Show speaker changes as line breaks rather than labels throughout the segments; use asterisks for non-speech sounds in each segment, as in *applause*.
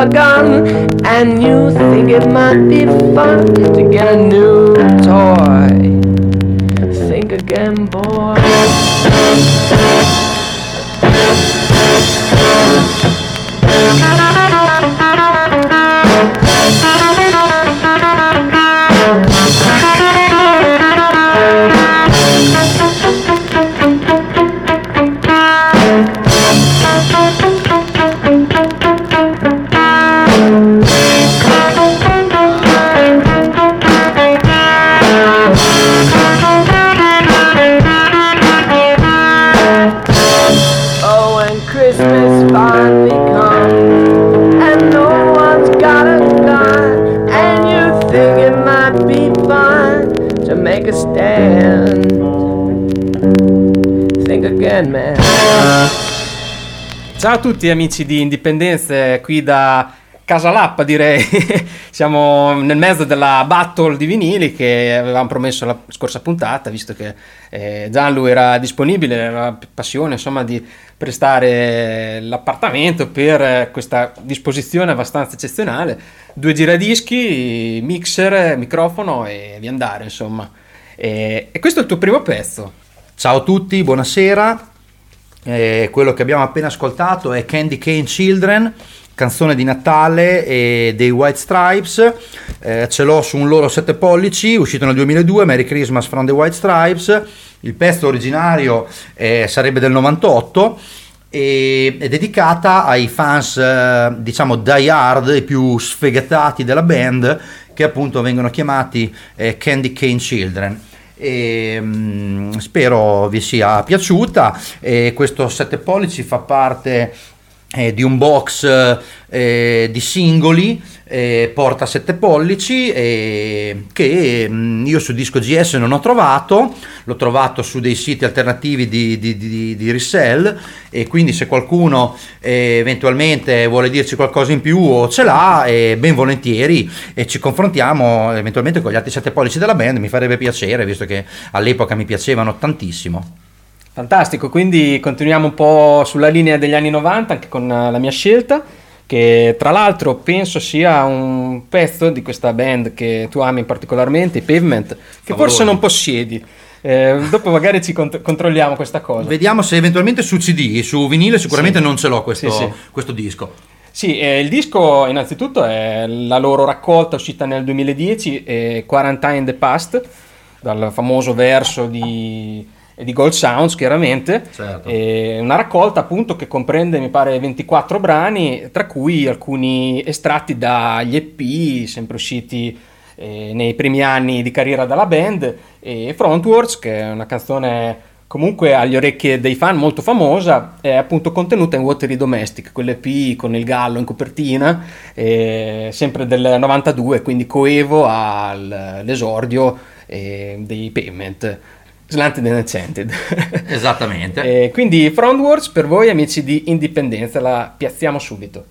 a gun, and you think it might be fun to get a new toy.
Tutti amici di Indipendenze, qui da Casalappa direi, *laughs* siamo nel mezzo della battle di vinili che avevamo promesso la scorsa puntata, visto che eh, Gianlu era disponibile, aveva passione insomma di prestare l'appartamento per eh, questa disposizione abbastanza eccezionale, due giradischi, mixer, microfono e via andare insomma. E, e questo è il tuo primo pezzo.
Ciao a tutti, buonasera. Eh, quello che abbiamo appena ascoltato è Candy Cane Children, canzone di Natale eh, dei White Stripes. Eh, ce l'ho su un loro 7 pollici, uscito nel 2002, Merry Christmas from the White Stripes. Il pezzo originario eh, sarebbe del 98 e è dedicata ai fans, eh, diciamo, die hard, i più sfegatati della band, che appunto vengono chiamati eh, Candy Cane Children. E, mm, spero vi sia piaciuta. E questo 7 pollici fa parte eh, di un box eh, di singoli, eh, porta 7 pollici eh, che mm, io su disco GS non ho trovato, l'ho trovato su dei siti alternativi di, di, di, di resell e quindi se qualcuno eh, eventualmente vuole dirci qualcosa in più o ce l'ha, eh, ben volentieri e ci confrontiamo eventualmente con gli altri 7 pollici della band, mi farebbe piacere visto che all'epoca mi piacevano tantissimo.
Fantastico, quindi continuiamo un po' sulla linea degli anni 90 anche con eh, la mia scelta, che tra l'altro penso sia un pezzo di questa band che tu ami particolarmente, i Pavement, che
Favolosi.
forse non possiedi. Eh, dopo magari ci cont- controlliamo questa cosa.
Vediamo se eventualmente su CD, su vinile sicuramente
Sì.
non ce l'ho questo,
Sì, sì.
questo disco.
Sì, eh, il disco innanzitutto è la loro raccolta uscita nel 2010, eh, Quarantine in the Past, dal famoso verso di, di Gold Sounds chiaramente.
Certo.
Una raccolta appunto che comprende mi pare 24 brani, tra cui alcuni estratti dagli EP sempre usciti eh, nei primi anni di carriera della band e Frontwards che è una canzone comunque agli orecchie dei fan molto famosa è appunto contenuta in Watery Domestic quell'EP con il gallo in copertina eh, sempre del 92 quindi coevo all'esordio eh, dei Payment Slanted and Enchanted
Esattamente. *laughs*
Eh, quindi Frontwards per voi amici di Indipendenza la piazziamo subito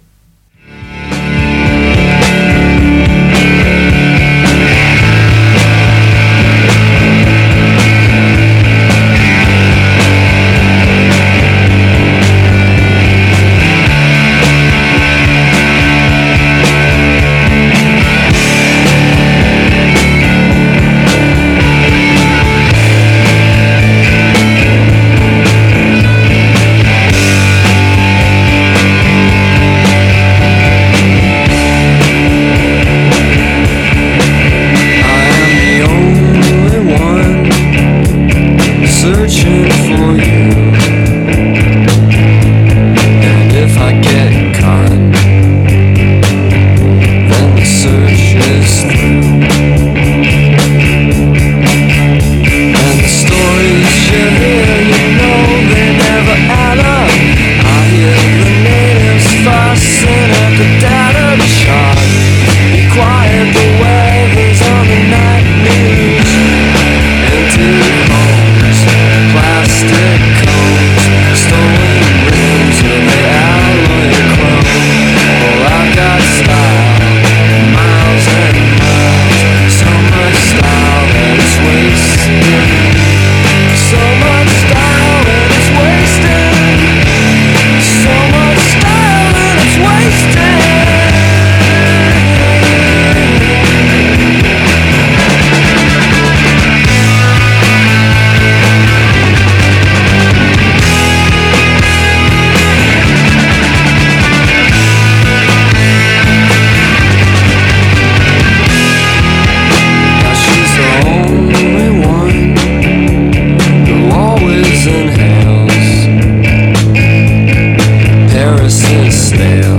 creo.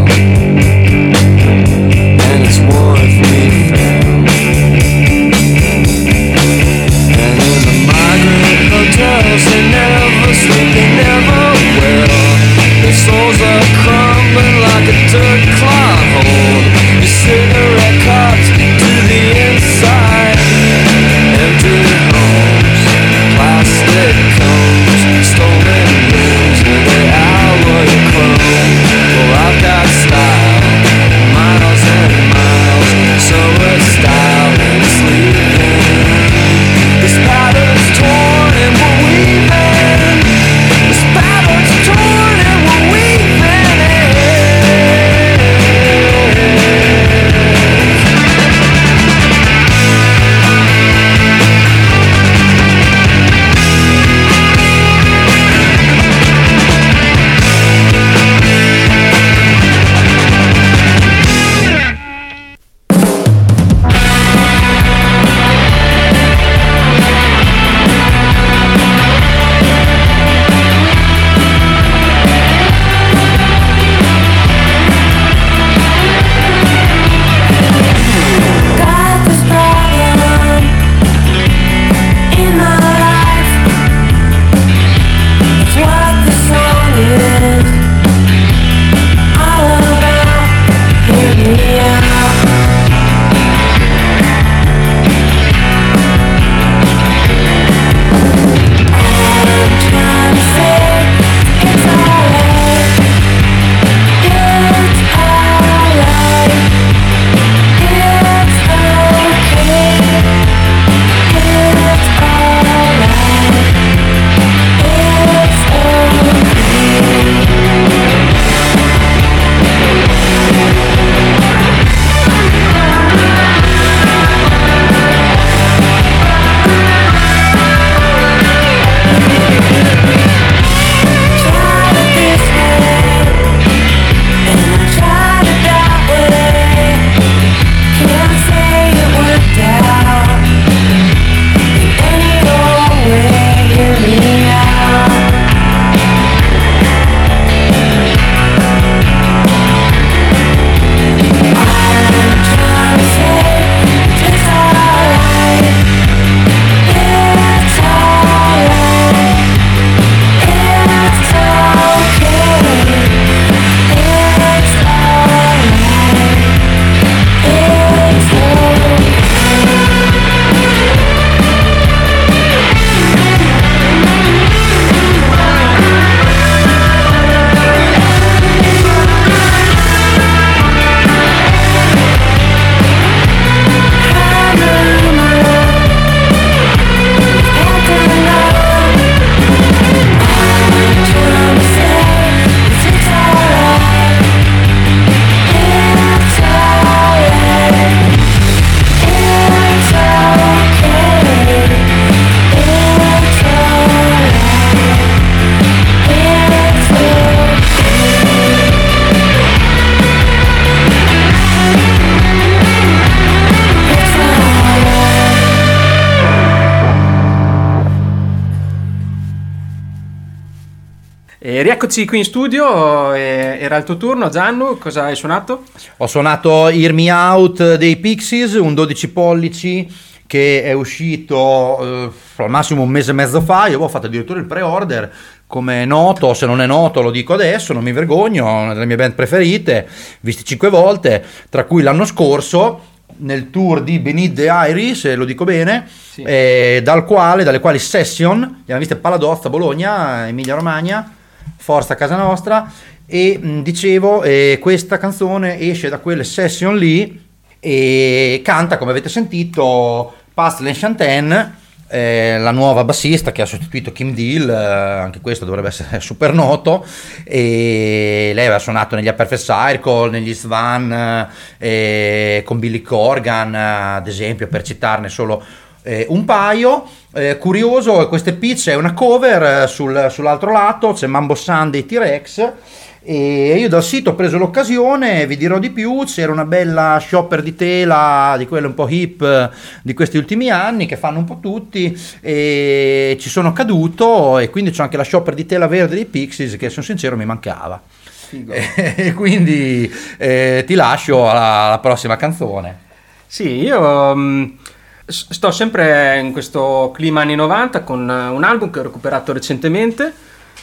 Eccoci qui in studio, eh, era il tuo turno, Giannu, cosa hai suonato?
Ho suonato Hear Me Out dei Pixies, un 12 pollici che è uscito eh, al massimo un mese e mezzo fa, io avevo fatto addirittura il pre-order, come è noto, se non è noto lo dico adesso, non mi vergogno, una delle mie band preferite, visti cinque volte, tra cui l'anno scorso nel tour di Beneath the Iris, se lo dico bene,
Sì.
eh, dal quale, dalle quali Session, li abbiamo viste a Paladozza, Bologna, Emilia Romagna, Forza Casa Nostra, e mh, dicevo, eh, questa canzone esce da quelle Session lì e canta, come avete sentito, Past L'Enchanten, eh, la nuova bassista che ha sostituito Kim Deal, eh, anche questo dovrebbe essere *laughs* super noto, e lei aveva suonato negli Upper Circle, negli Svan, eh, con Billy Corgan, eh, ad esempio, per citarne solo eh, un paio. Eh, curioso, queste pitch è una cover eh, sul- sull'altro lato, c'è Mambo Sunday T-Rex. E io dal sito ho preso l'occasione, vi dirò di più, c'era una bella shopper di tela, di quelle un po' hip eh, di questi ultimi anni, che fanno un po' tutti, e ci sono caduto e quindi c'è anche la shopper di tela verde dei Pixies che sono sincero mi mancava. *laughs* E quindi eh, ti lascio alla, alla prossima canzone.
Sì, io s- sto sempre in questo clima anni 90 con eh, un album che ho recuperato recentemente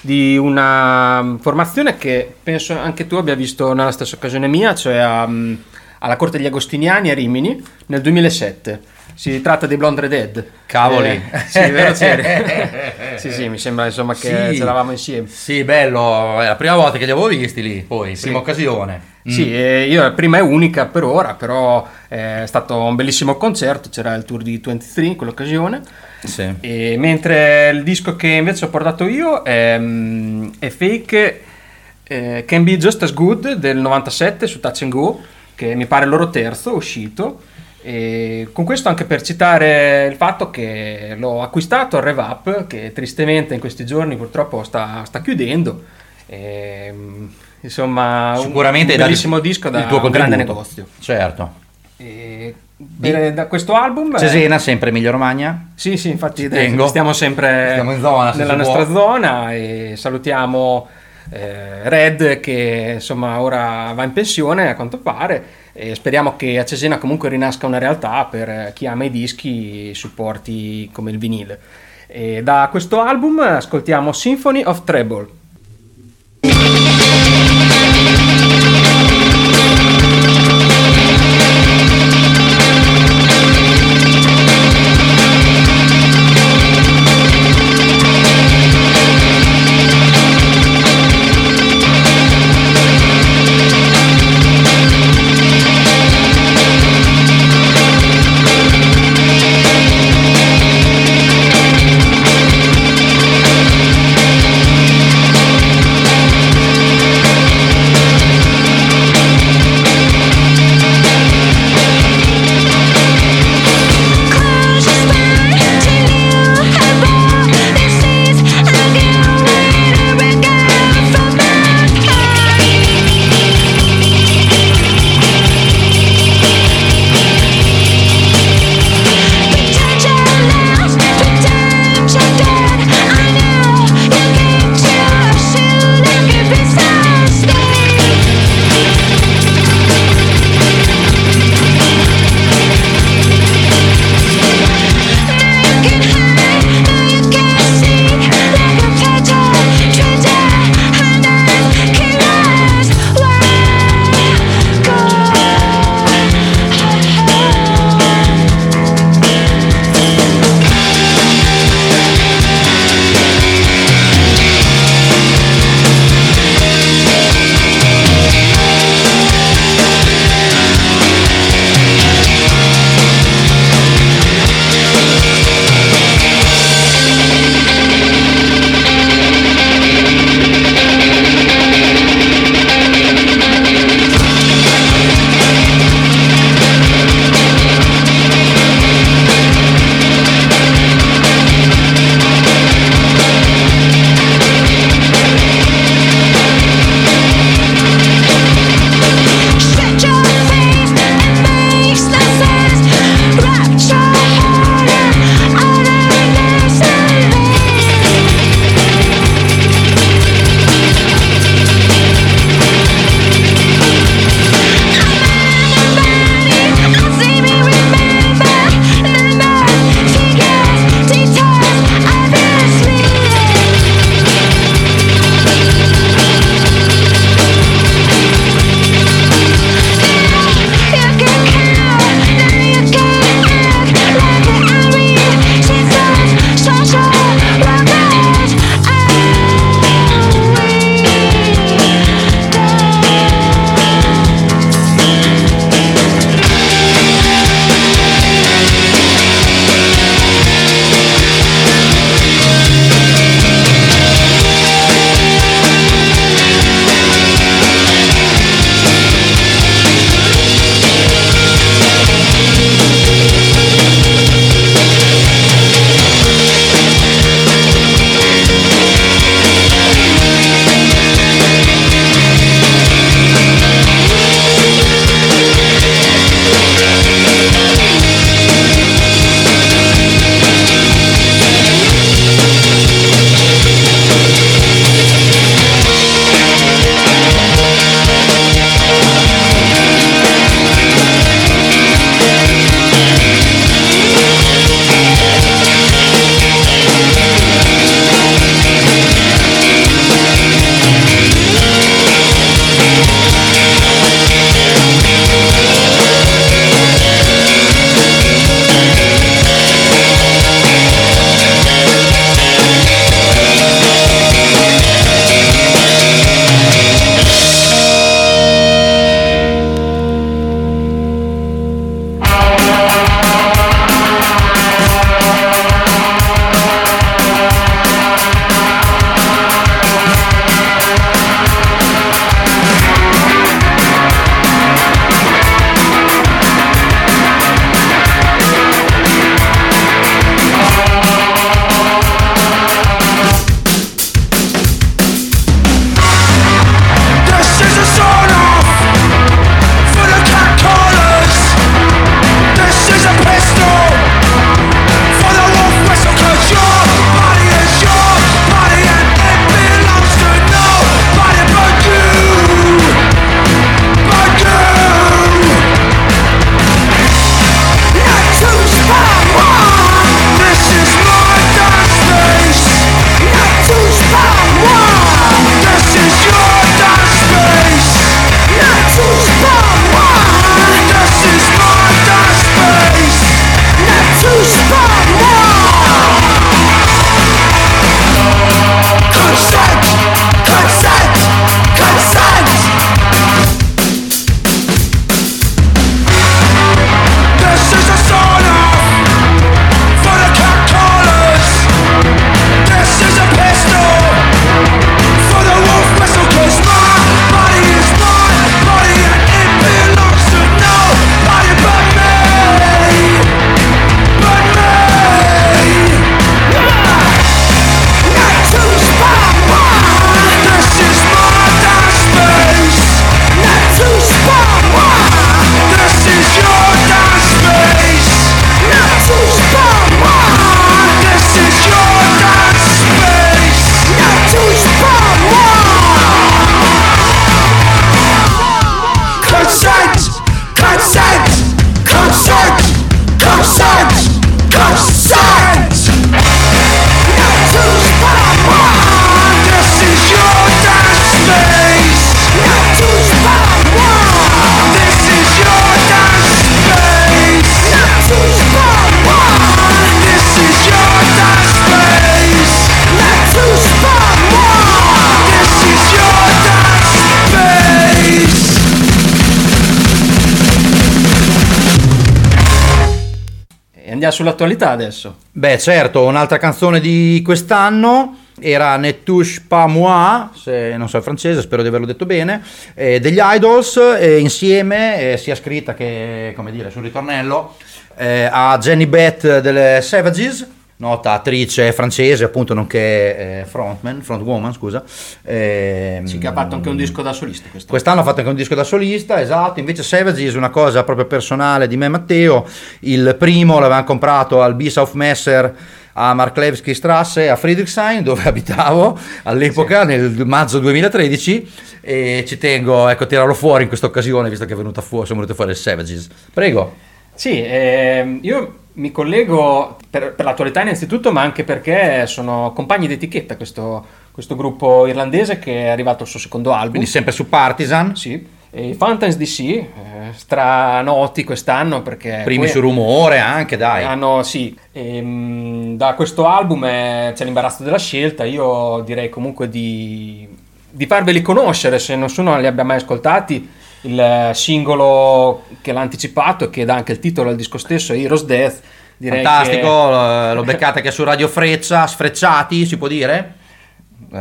di una mm, formazione che penso anche tu abbia visto nella stessa occasione mia, cioè a, mm, alla Corte degli Agostiniani a Rimini nel 2007. Si tratta dei Blonde Dead.
Cavoli.
Eh, *laughs* sì, vero *laughs* sì, sì, mi sembra insomma che
Sì.
c'eravamo insieme.
Sì, bello, è la prima volta che li avevo visti lì, poi, prima occasione. Mm.
Sì, io la prima è unica per ora, però eh, è stato un bellissimo concerto, c'era il tour di 23 in quell'occasione.
Sì.
E mentre il disco che invece ho portato io è, mm, è Fake eh, Can Be Just As Good del 97 su Touch and Go, che mi pare il loro terzo uscito. E con questo anche per citare il fatto che l'ho acquistato al Rev Up, che tristemente in questi giorni purtroppo sta, sta chiudendo. E, mm, insomma,
Sicuramente
un bellissimo disco da
il tuo
un grande negozio.
Certo.
E, bene, da questo album eh,
Cesena, sempre Emilia Romagna.
sì, sì, infatti dai, stiamo sempre
Stiamo zona,
nella nostra
può.
zona e salutiamo eh, Red che insomma ora va in pensione a quanto pare e speriamo che a Cesena comunque rinasca una realtà per chi ama i dischi e supporti come il vinile. E da questo album ascoltiamo Symphony of Treble. Sull'attualità adesso.
Beh, certo, un'altra canzone di quest'anno era Ne touche pas moi, se non so il francese, spero di averlo detto bene, eh, degli Idols, eh, insieme, eh, sia scritta che, come dire, sul ritornello, eh, a Jenny Beth delle Savages, nota attrice francese, appunto, nonché eh, frontman, frontwoman, scusa. Ehm,
Sì, che ha fatto anche un disco da solista questo.
Quest'anno ha fatto anche un disco da solista, esatto. Invece Savages è una cosa proprio personale di me e Matteo. Il primo l'avevamo comprato al Bischof Messer a Marklevski Strasse a Friedrichshain, dove *laughs* abitavo all'epoca, nel maggio 2013. E ci tengo ecco, a tirarlo fuori in questa occasione, visto che è venuta fuori, sono venute fuori il Savages. Prego.
Sì, ehm, io mi collego per, per l'attualità innanzitutto, ma anche perché sono compagni d'etichetta questo, questo gruppo irlandese che è arrivato al suo secondo album.
Quindi sempre su Partisan.
Sì, e i Fountains DC, eh, stranoti quest'anno perché...
Primi su rumore anche, dai.
Hanno, sì, ehm, da questo album eh, c'è l'imbarazzo della scelta, io direi comunque di, di farveli conoscere se nessuno li abbia mai ascoltati. Il singolo che l'ha anticipato e che dà anche il titolo al disco stesso è Heroes Death. Direi
Fantastico,
che-
lo- l'ho beccata che su Radio Freccia, sfrecciati, si può dire? *laughs*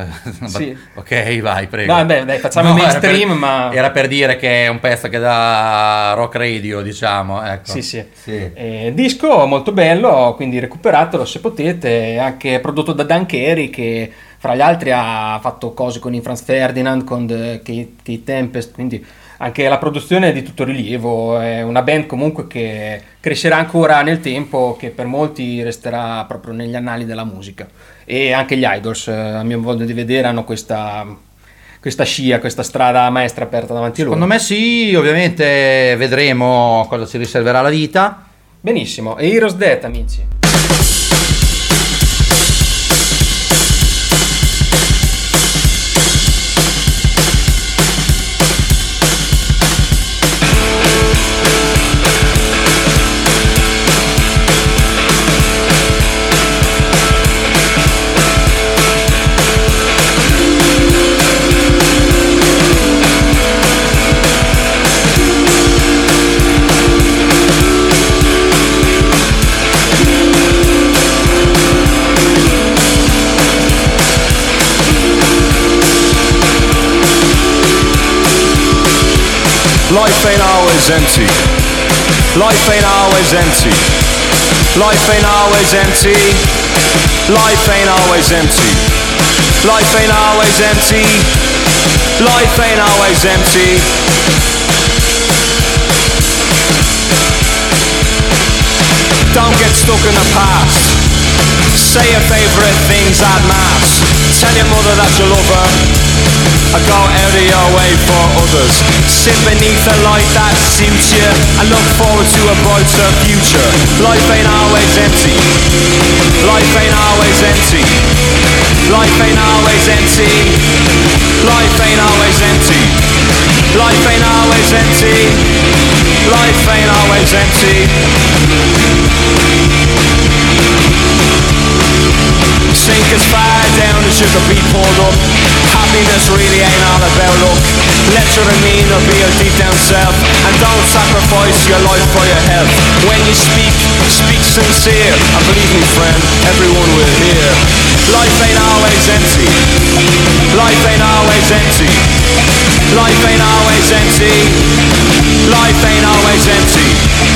Sì. *laughs*
Ok, vai, prego.
No, beh, dai, facciamo
era
mainstream,
per-
ma-
Era per dire che è un pezzo che dà rock radio, diciamo. Ecco.
Sì, sì.
Sì.
Eh, disco molto bello, quindi recuperatelo se potete, anche prodotto da Dan Carey che fra gli altri ha fatto cose con i Franz Ferdinand, con The Kate, Kate Tempest, quindi anche la produzione è di tutto rilievo, è una band comunque che crescerà ancora nel tempo, che per molti resterà proprio negli annali della musica. E anche gli Idols, eh, a mio modo di vedere, hanno questa, questa scia, questa strada maestra aperta davanti a loro.
Secondo me sì, ovviamente vedremo cosa ci riserverà la vita.
Benissimo, e Heroes Death amici.
Always empty. Life ain't always empty. Life ain't always empty. Life ain't always empty. Life ain't always empty. Life ain't always empty. Don't get stuck in the past. Say your favourite things at mass. Tell your mother that you love her. I go out of your way for others. Sit beneath a light that suits you and look forward to a brighter future. Life ain't always empty. Life ain't always empty. Life ain't always empty. Life ain't always empty. Life ain't always empty. Life ain't always empty. Sink as far down as you could be pulled up. Happiness really ain't all about luck. Let your demeanor be your deep down self, and don't sacrifice your life for your health. When you speak, speak sincere, and believe me, friend, everyone will hear. Life ain't always empty. Life ain't always empty. Life ain't always empty. Life ain't always empty.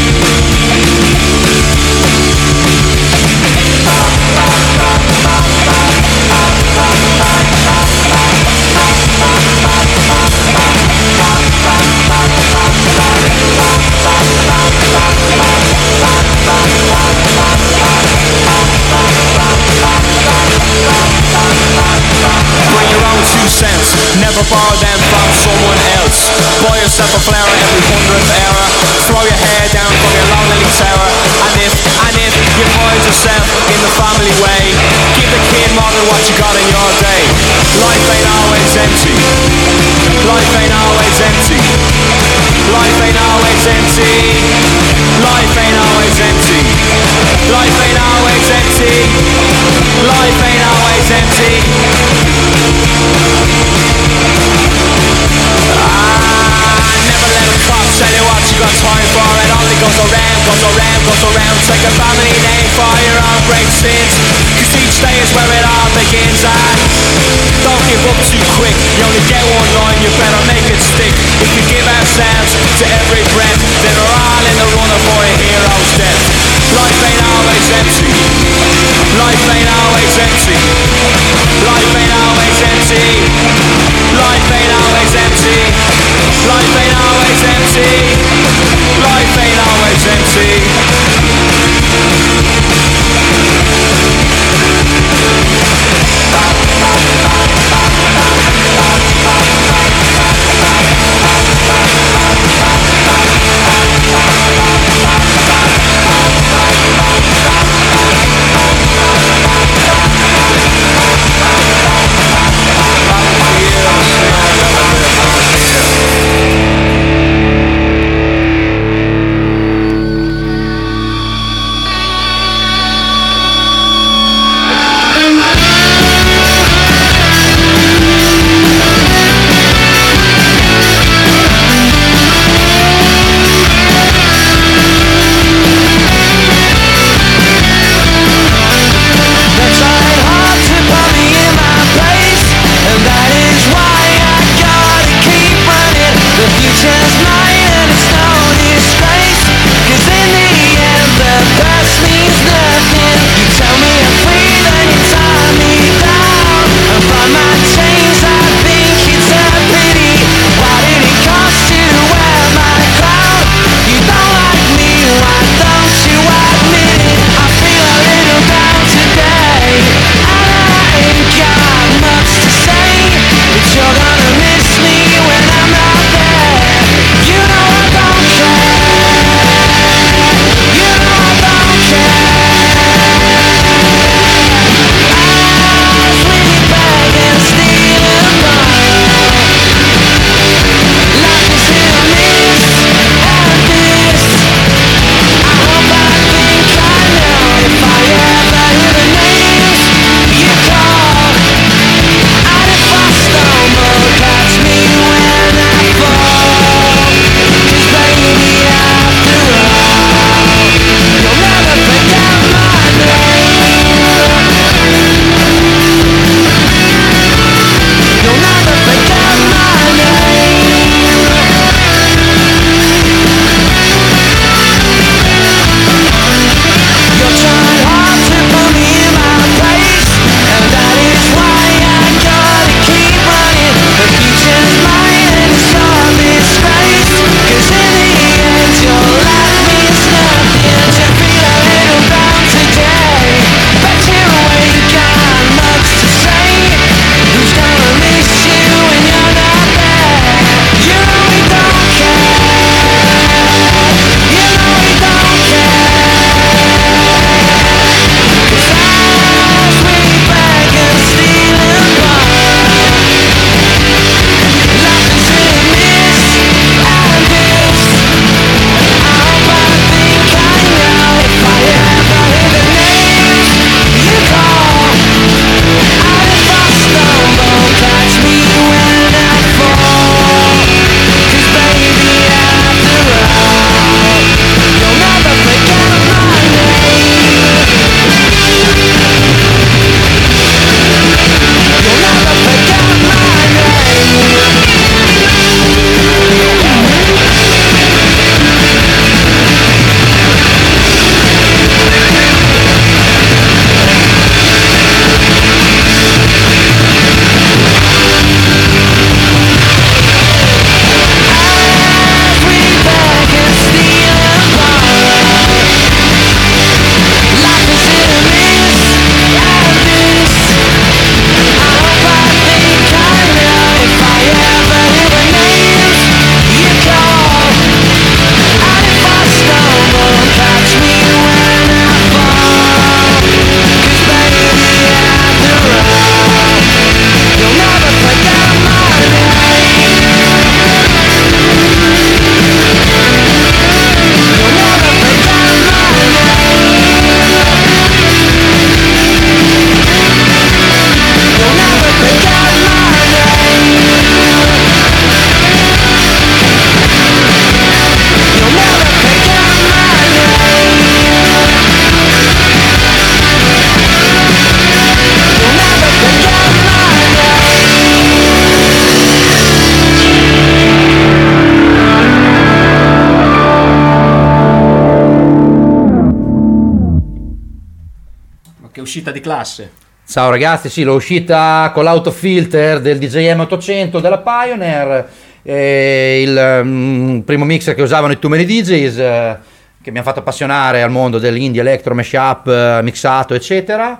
L'uscita di classe.
Ciao ragazzi, sì, l'ho uscita con l'autofilter del DJM 800 della Pioneer, eh, il mm, primo mixer che usavano i Too Many DJs, eh, che mi ha fatto appassionare al mondo dell'indie electro, mashup, eh, mixato, eccetera.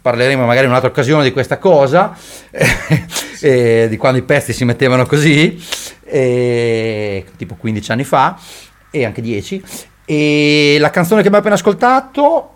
Parleremo magari in un'altra occasione di questa cosa, *laughs* di quando i pezzi si mettevano così, tipo 15 anni fa, e anche 10. E la canzone che abbiamo appena ascoltato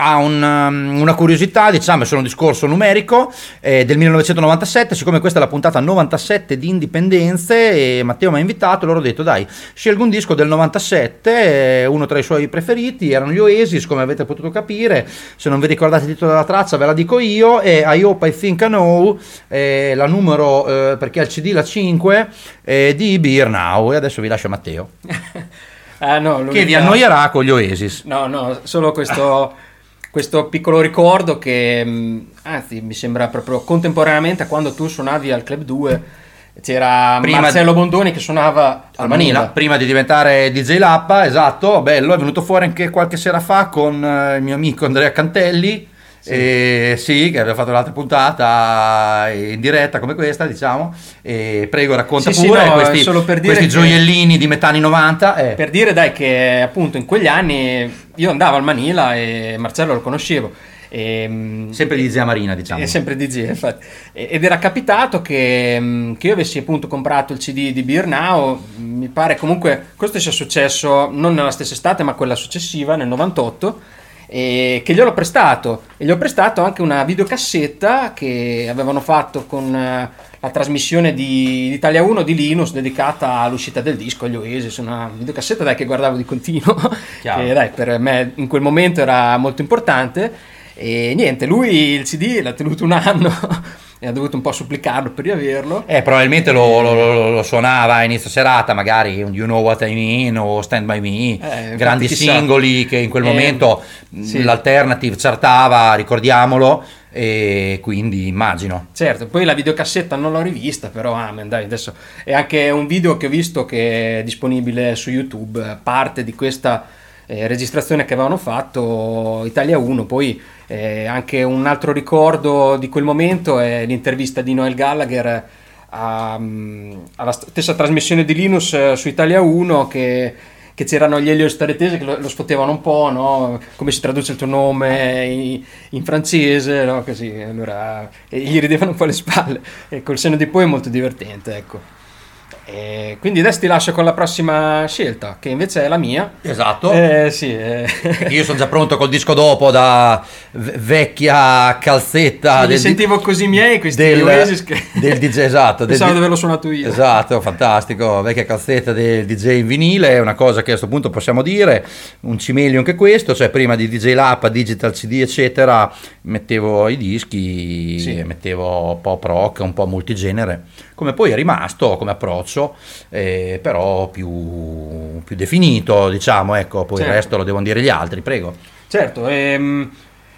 ha un, um, una curiosità, diciamo, è solo un discorso numerico, eh, del 1997, siccome questa è la puntata 97 di Indipendenze e Matteo mi ha invitato, loro ho detto dai, scelgo un disco del 97, eh, uno tra i suoi preferiti, erano gli Oasis, come avete potuto capire, se non vi ricordate il titolo della traccia ve la dico io, e I Hope I Think I Know, eh, la numero, eh, perché è il CD la 5, eh, di Beer Now, e adesso vi lascio a Matteo, *laughs*
Ah, no,
che vi annoierà con gli Oasis.
No, no, solo questo, questo piccolo ricordo che, mh, anzi, mi sembra proprio contemporaneamente a quando tu suonavi al Club 2, c'era
Prima
Marcello Bondoni che suonava
al Manila, prima di diventare DJ Lappa, esatto, bello, è venuto fuori anche qualche sera fa con eh, il mio amico Andrea Cantelli, sì, sì che aveva fatto l'altra puntata in diretta come questa, diciamo, e prego racconta
Sì, sì,
pure
no,
questi,
solo per dire
questi gioiellini di metà anni 90. eh.
Per dire, dai, che appunto in quegli anni io andavo al Manila e Marcello lo conoscevo. E, mh,
Sempre di Zia Marina, diciamo.
Sempre DJ, infatti. E- Ed era capitato che, mh, che io avessi appunto comprato il CD di Beer Now. Mi pare comunque questo sia successo non nella stessa estate, ma quella successiva, nel 98. E che gliel'ho prestato. E gli ho prestato anche una videocassetta che avevano fatto con eh, la trasmissione di, Italia 1 di Linus dedicata all'uscita del disco agli Oasis una videocassetta dai, che guardavo di continuo. *laughs* Che dai, per me in quel momento era molto importante. E niente, lui il CD l'ha tenuto un anno *laughs* e ha dovuto un po' supplicarlo per riaverlo.
Eh, probabilmente lo, lo- lo- suonava a inizio serata, magari un You Know What I Mean o Stand By Me,
infatti
grandi singoli che in quel
Eh,
momento mh,
sì.
l'alternative chartava, ricordiamolo, e quindi immagino.
Certo, poi la videocassetta non l'ho rivista, però amen, dai, adesso è anche un video che ho visto che è disponibile su YouTube, parte di questa eh, registrazione che avevano fatto Italia 1, poi eh, anche un altro ricordo di quel momento è l'intervista di Noel Gallagher a- mm, alla stessa trasmissione di Linus eh, su Italia 1 che che c'erano gli eliostaretesi che lo, lo sfottevano un po', no? come si traduce il tuo nome in, in francese, no? così, allora, e gli ridevano un po' le spalle, e col senno di poi è molto divertente, ecco. E quindi adesso ti lascio con la prossima scelta, che invece è la mia.
Esatto.
Eh, sì, eh.
Io sono già pronto col disco dopo da vecchia calzetta
Li
del,
sentivo così miei questi
del,
Oasis che
del DJ esatto
pensavo
di-
averlo suonato io.
Esatto, fantastico, vecchia calzetta del DJ in vinile, è una cosa che a questo punto possiamo dire, un cimelio anche questo, cioè prima di DJ Lap, Digital CD eccetera, mettevo i dischi,
Sì.
mettevo pop rock, un po' multigenere, come poi è rimasto come approccio, eh, però più, più definito diciamo, ecco, poi
Certo.
il resto lo devono dire gli altri, prego.
Certo, ehm,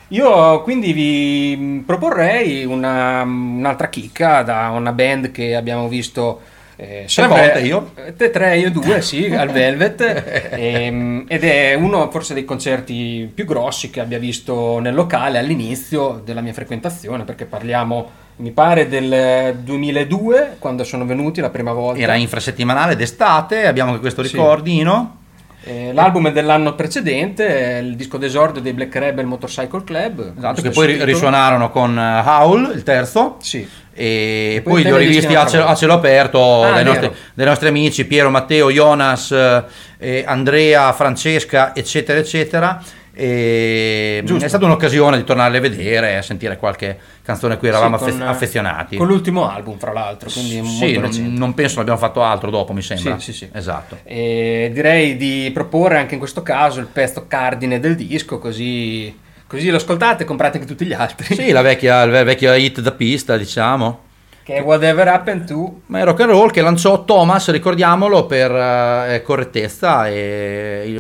io quindi vi proporrei una- un'altra chicca da una band che abbiamo visto eh, sempre-
volte io?
eh, Te tre, io due, sì, *laughs* al Velvet, ehm, ed è uno forse dei concerti più grossi che abbia visto nel locale all'inizio della mia frequentazione, perché parliamo, mi pare, del 2002, quando sono venuti la prima volta.
Era infrasettimanale d'estate, abbiamo anche questo
Sì.
ricordino.
Eh, l'album è dell'anno precedente, il disco d'esordio dei Black Rebel Motorcycle Club.
Esatto, che poi
titolo.
risuonarono con eh, Howl, il terzo.
Sì.
E
Poi
poi li ho rivisti a cielo, a cielo aperto
Ah,
dai, nostri, dai nostri amici Piero, Matteo, Jonas, eh, Andrea, Francesca, eccetera, eccetera. E
Giusto.
è stata un'occasione di tornarle a vedere, a sentire qualche canzone a cui eravamo
Sì, con, eh,
affezionati.
Con l'ultimo album, fra l'altro, quindi
sì, non, non penso abbiamo fatto altro dopo, mi sembra.
Sì, sì, sì.
Esatto.
E direi di proporre anche in questo caso il pezzo cardine del disco, così, così lo ascoltate e comprate anche tutti gli altri.
Sì, la vecchia, il vecchio hit da pista, diciamo.
Che è Whatever Happened to.
Ma è rock and roll che lanciò Thomas, ricordiamolo, per eh, correttezza e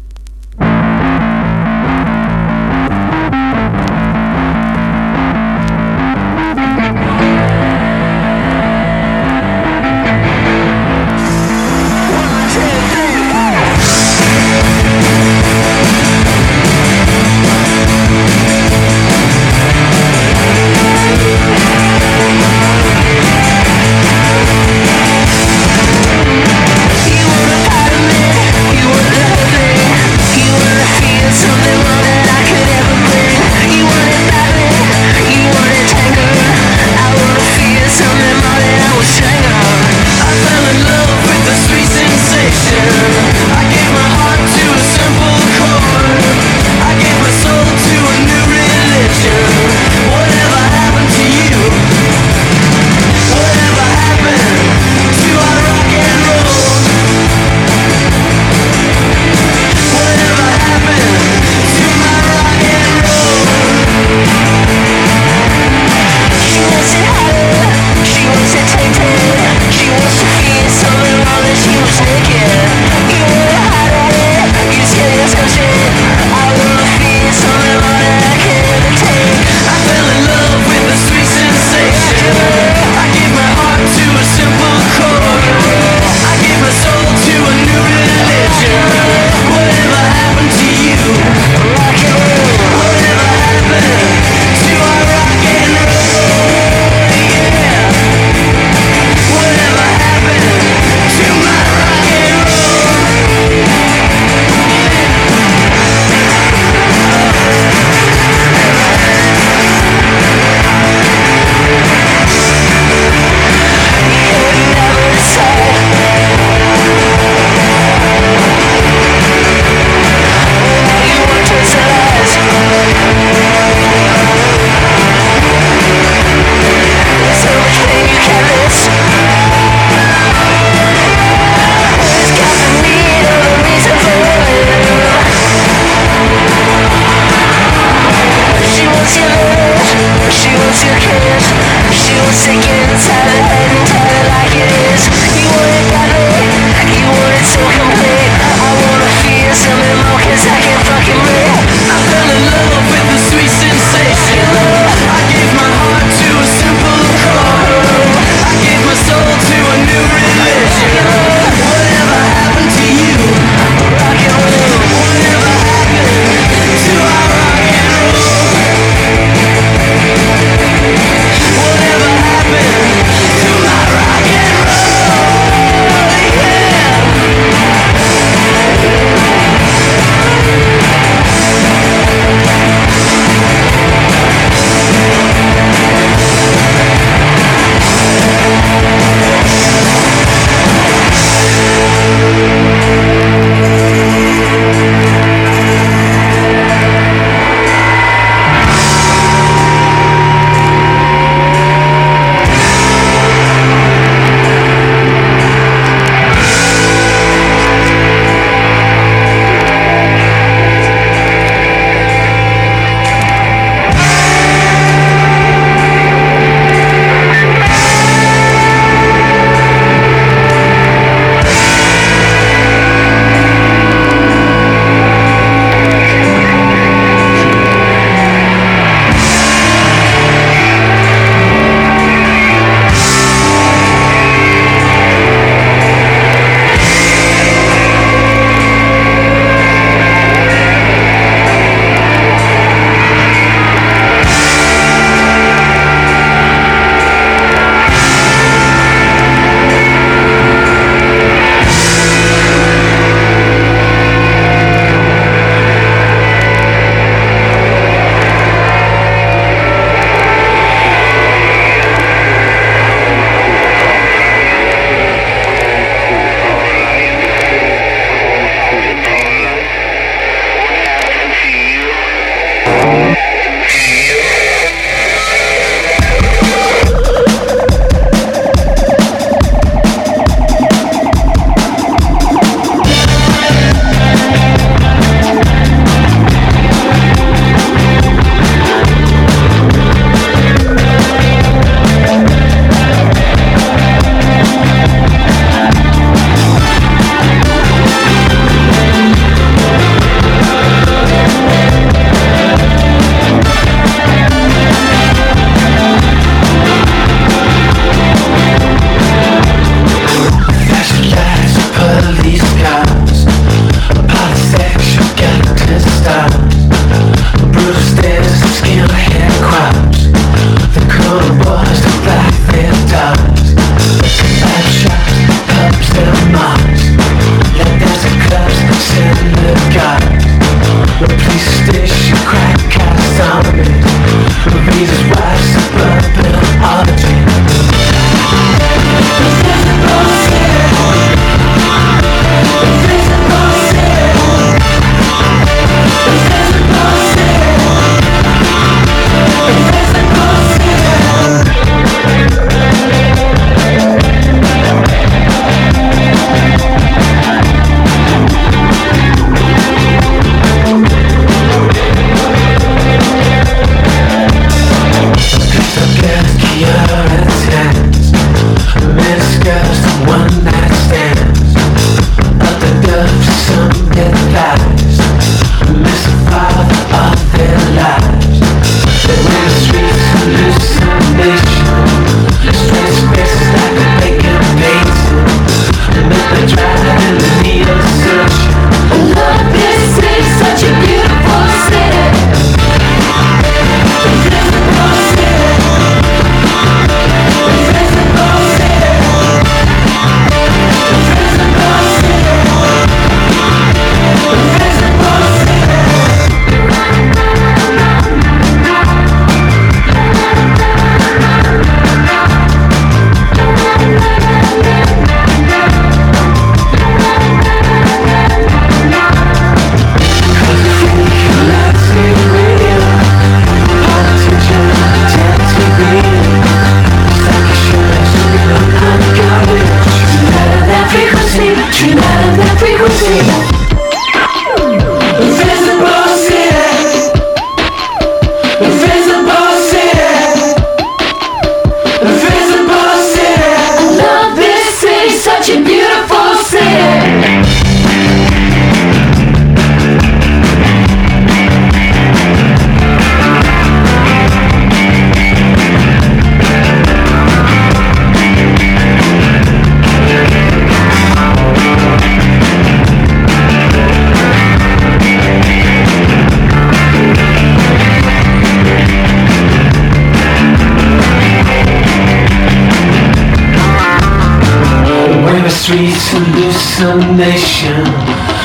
hallucination.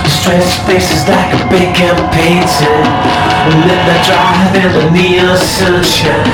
Stress faces like a big vacant painting. Let me drive in the neon sunshine.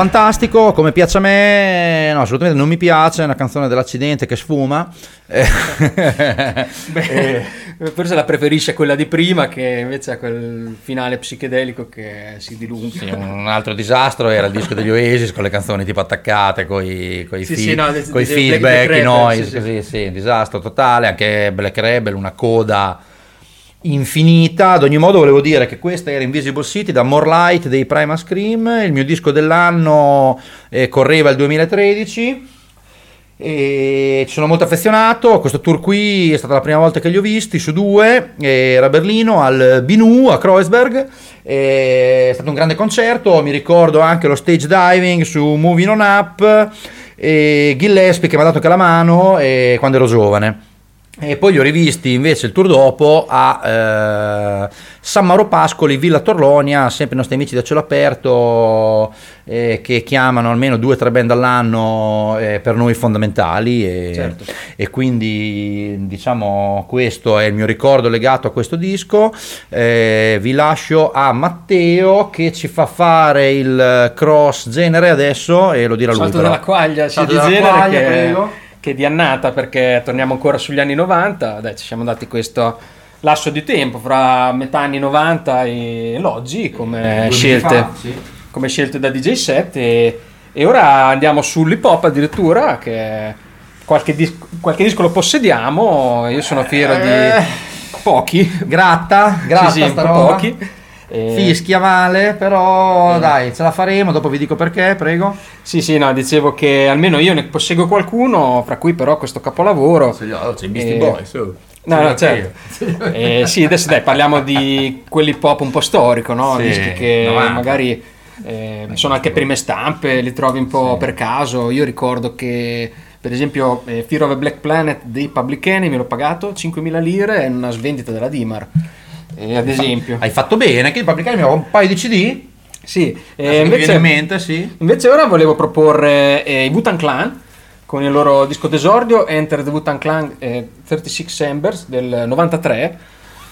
Fantastico, come piace a me, no, assolutamente non mi piace, è una canzone dell'accidente che sfuma. Eh, *laughs*
Beh, forse la preferisce quella di prima che invece ha quel finale psichedelico che si dilunga.
sì, un altro disastro era il disco degli Oasis con le canzoni tipo attaccate, con i
Sì, sì, no,
feedback, i noise,
sì, sì.
così, sì, disastro totale, anche Black Rebel, una coda infinita. Ad ogni modo volevo dire che questa era Invisible City da More Light dei Prima Scream, il mio disco dell'anno eh, correva il 2013 e ci sono molto affezionato. Questo tour qui è stata la prima volta che li ho visti su due. Era a Berlino al Binu a Kreuzberg. È stato un grande concerto. Mi ricordo anche lo stage diving su Moving On Up. E Gillespie che mi ha dato anche la mano eh, quando ero giovane. E poi li ho rivisti invece il tour dopo a eh, San Mauro Pascoli, Villa Torlonia, sempre i nostri amici da cielo aperto eh, che chiamano almeno due o tre band all'anno eh, per noi fondamentali e,
Certo.
e quindi diciamo questo è il mio ricordo legato a questo disco. Eh, vi lascio a Matteo che ci fa fare il cross genere adesso e lo dirà lui.
Salto della quaglia, sì,
Salto
di
della
genere
quaglia,
che,
prego.
Che di annata perché torniamo ancora sugli anni 90, dai, ci siamo dati questo lasso di tempo fra metà anni 90 e l'oggi come
mesi
scelte,
fa, sì.
come scelte da DJ set e, e ora andiamo sull'hip hop addirittura che qualche, dis- qualche disco lo possediamo, io sono fiero
Eh.
di pochi,
Gratta, gratta
sì, sì, pochi. E-
Fischia male, però dai, ce la faremo, dopo vi dico perché, prego.
Sì, sì, no, dicevo che almeno io ne posseggo qualcuno, fra cui però questo capolavoro.
c'è i
Beastie Boys, No, no, certo. Eh, sì, adesso dai, parliamo di quell'hip hop un po' storico, no?
Sì,
Dischi che
90.
magari eh, sono anche prime stampe, li trovi un po' per caso. Io ricordo che, per esempio, eh, Fear of a Black Planet dei Public Enemy l'ho pagato 5.000 lire in una svendita della Dimar. Eh, ad esempio.
Hai fatto bene, che il Public Enemy aveva un paio di CD.
Sì,
Eh,
eh,
mi
invece,
in mente, sì.
Invece ora volevo proporre eh, i Wu-Tang Clan con il loro disco d'esordio Enter the Wu-Tang Clan eh, 36 Embers del 93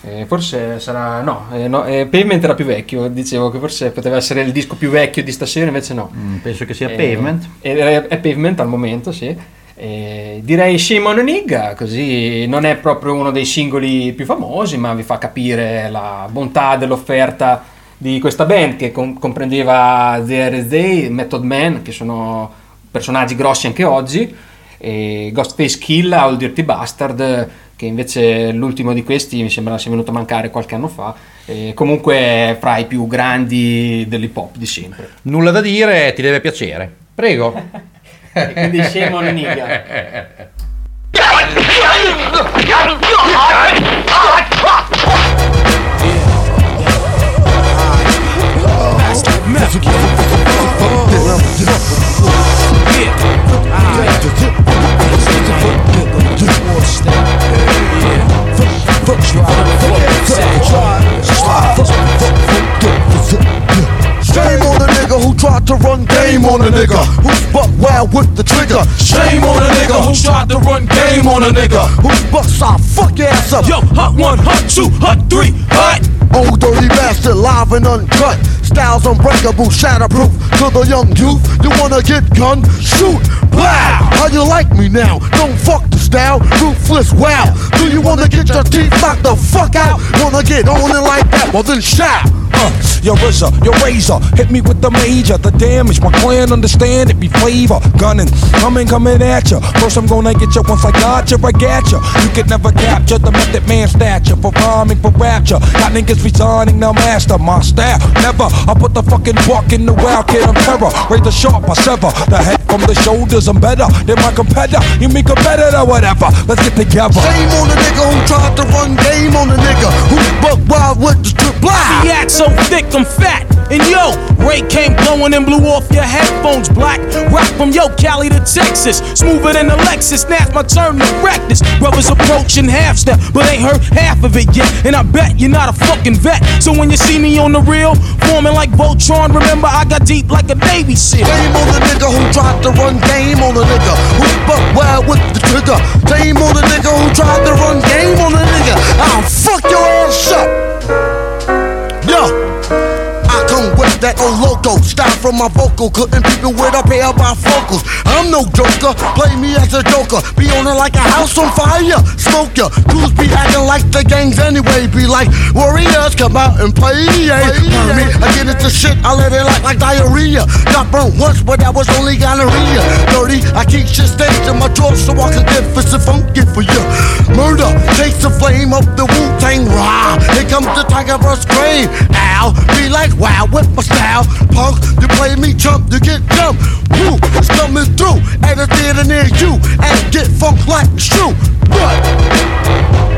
Eh, forse sarà no, eh, no eh, Pavement era più vecchio dicevo che forse poteva essere il disco più vecchio di stasera invece no
Mm, penso che sia
Eh,
Pavement.
è, è Pavement al momento sì Eh, direi Shimon Nigga così non è proprio uno dei singoli più famosi ma vi fa capire la bontà dell'offerta di questa band che com- comprendeva ZRZ, Method Man che sono personaggi grossi anche oggi e Ghostface Killa o il Dirty Bastard che invece l'ultimo di questi mi sembra sia venuto a mancare qualche anno fa e comunque fra i più grandi dell'hip hop di sempre
Nulla da dire, ti deve piacere. Prego. *laughs*
e quindi scemo shame on Fuck,
Shame on a nigga who tried to run game on a nigga who's buck wild with the trigger. Shame on a nigga who tried to run game on a nigga who's buck side fuck ass up.
Yo, hot one, hot two, hot three, hot.
Old dirty bastard live and uncut. Styles unbreakable, shatterproof. To the young youth, you wanna get gun? Shoot, blow. How you like me now? Don't fuck the style, ruthless. Wow. Do you wanna get your teeth knocked the fuck out? Wanna get on it like that? Well then shout.
Uh, your RZA, your razor, hit me with the major. The damage, my clan understand it be flavor. Gunning, coming, coming at ya. First I'm gonna get you once I got you, I got you. You could never capture the method man stature for rhyming for rapture. Got niggas resigning, now master my style. Never, I put the fucking buck in the wild kid, I'm terror. Razor sharp, I sever the head from the shoulders. I'm better than my competitor. You mean competitor, whatever. Let's get together.
Shame on the nigga who tried to run game on the nigga who buck wild with the strip blind.
The act so thick, I'm fat. And yo, Ray came blowing and blew off your headphones black. Rock from yo, Cali to Texas. Smoother than a Lexus. Now's my turn to this. Brothers approaching half step, but ain't heard half of it yet. And I bet you're not a fucking vet. So when you see me on the real, forming like Voltron, remember I got deep like a Navy SEAL.
Shame on the nigga who tried to run game on the nigga who buck wild with the trigger. Shame on the nigga who tried to run game on the nigga. I'll fuck your ass up. Yo. Come with that old loco style from my vocal. Couldn't people with a pair of bifocals. I'm no joker, play me as a joker. Be on it like a house on fire. Smoke ya. Crews be acting like the gangs anyway. Be like warriors, come out and play. Yeah. Me, I get into shit, I let it like like diarrhea. Got burnt once, but that was only gonorrhea. Dirty, I keep shit staged in my drawer so I can get fist and funky for you. Murder, takes the flame of the Wu Tang Rah. Here comes the tiger verse grave. Ow, be like wow with my style. Punk, you play me chump, you get dumb. Woo, it's coming through at a theater near you and get funk like it's true. What?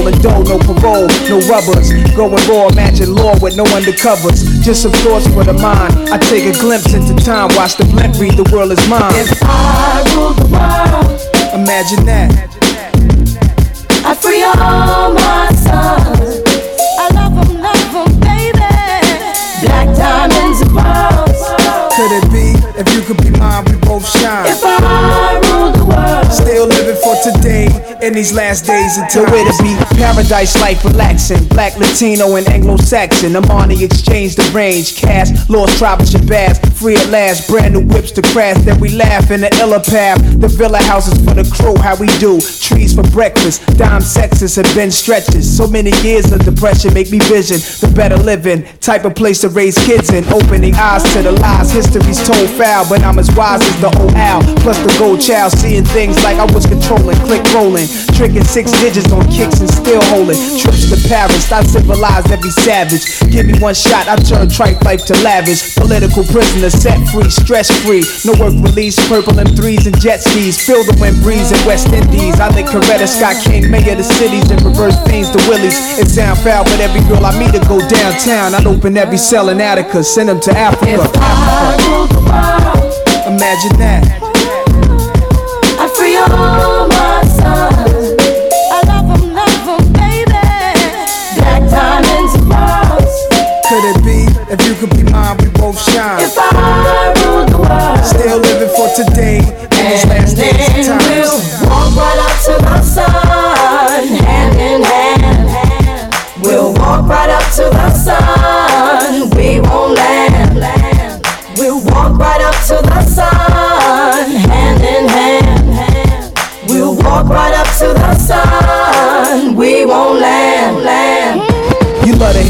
holding dough, no parole, no rubbers. Going raw, imagine law with no undercovers. Just some thoughts for the mind. I take a glimpse into time, watch the blimp read the world is mine.
If I rule the world,
Imagine that.
I free all my sons.
Today in these last days until where to be. Paradise life relaxing. Black, Latino, and Anglo-Saxon. I'm on the exchange, the range. Cash, lost and bass. Free at last. Brand new whips to crash. Then we laugh in the illa path. The villa houses for the crew. How we do. Trees for breakfast. Dime sexes have been stretches. So many years of depression make me vision the better living. Type of place to raise kids in. Opening eyes to the lies. History's told foul, but I'm as wise as the old owl. Plus the gold child. Seeing things like I was controlling. Click rolling. Tricking six digits on kicks and still holding. Trips to Paris. I civilized every savage. Give me one shot. I turn tripe life to lavish. Political prisoner set free. Stress free. No work release. Purple M3s and jet skis. Feel the wind breeze in West Indies. I think Coretta Scott King, mayor of the cities, and reverse things to Willies. It sound foul, but every girl I meet to go downtown. I'd open every cell in Attica, send them to Africa.
if I rule the world,
Imagine that.
I free all
If you could be mine, we both shine.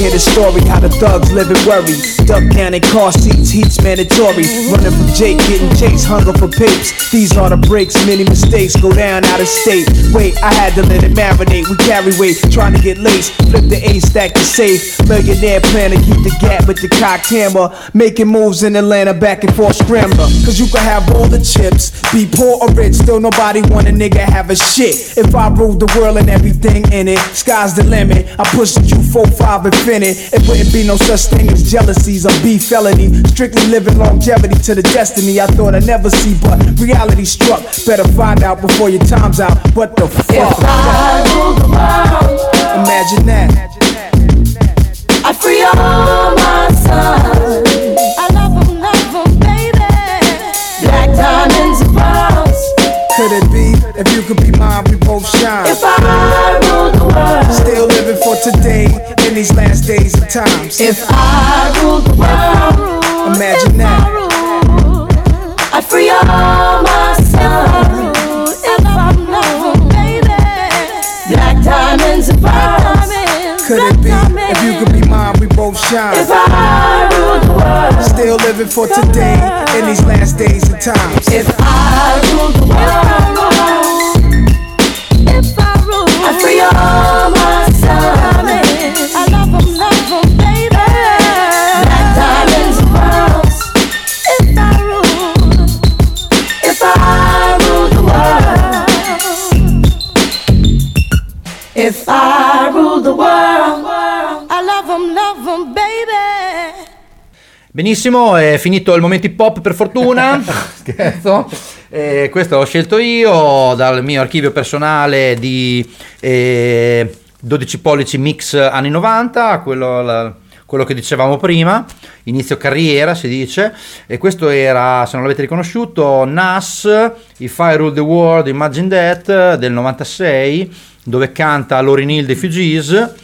Hear the story how the thugs live and worry. Duck down in car seats, heat's mandatory. Running from Jake, getting chased, hunger for papes. These are the breaks, many mistakes go down out of state. Wait, I had to let it marinate. We carry weight, trying to get laced. Flip the A stack to safe. Millionaire plan to keep the gap with the cocked hammer. Making moves in Atlanta, back and forth scrambler. Cause you can have all the chips, be poor or rich, still nobody want a nigga have a shit. If I ruled the world and everything in it, sky's the limit. I push the Q45 It wouldn't be no such thing as jealousies or beef felony. Strictly living longevity to the destiny I thought I'd never see, but reality struck. Better find out before your time's out. What the fuck?
If I rule the world,
Imagine that.
I free all my sons. I love 'em, love 'em, baby. Black diamonds and pearls.
Could it be if you could be mine, we both shine?
If I rule the world,
Still living for today in these last days and times.
if I rule the world,
Imagine
I
that.
I free all my sons. If I 'em, baby. Black diamonds and pearls.
Could it be if you could be mine, we both shine?
If I rule the world,
Still living for today in these last days and times.
if I rule the world,
Benissimo, è finito il momento hip hop per fortuna. *laughs* Scherzo. Eh, questo l'ho scelto io dal mio archivio personale di eh, 12 pollici mix anni 90, quello, la- quello che dicevamo prima, inizio carriera si dice. E questo era, se non l'avete riconosciuto, Nas, If I Rule the World, Imagine That del 96, dove canta Lauryn Hill dei Fugees.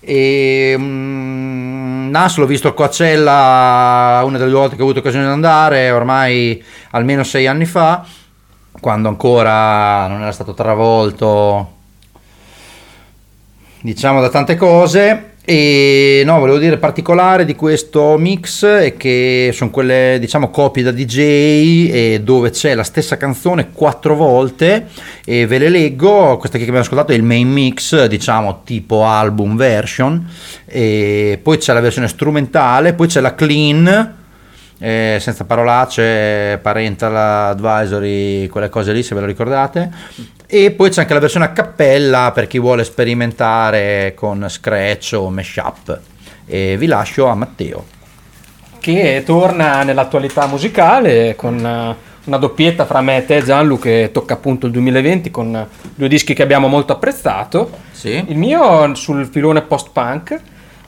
E mm, Nas l'ho visto al Coachella una delle volte che ho avuto occasione di andare, ormai almeno sei anni fa, quando ancora non era stato travolto, diciamo, da tante cose. E no, volevo dire particolare di questo mix è che sono quelle, diciamo, copie da DJ dove c'è la stessa canzone quattro volte e ve le leggo. Questa che abbiamo ascoltato è il main mix, diciamo, tipo album version. E poi c'è la versione strumentale, poi c'è la clean. eh, senza parolacce, parental advisory, quelle cose lì se ve lo ricordate. E poi c'è anche la versione a cappella per chi vuole sperimentare con scratch o mashup. E vi lascio a Matteo.
che torna nell'attualità musicale con eh, una doppietta fra me e te Gianlu che tocca appunto il 2020 con due dischi che abbiamo molto apprezzato.
Sì.
Il mio sul filone post-punk,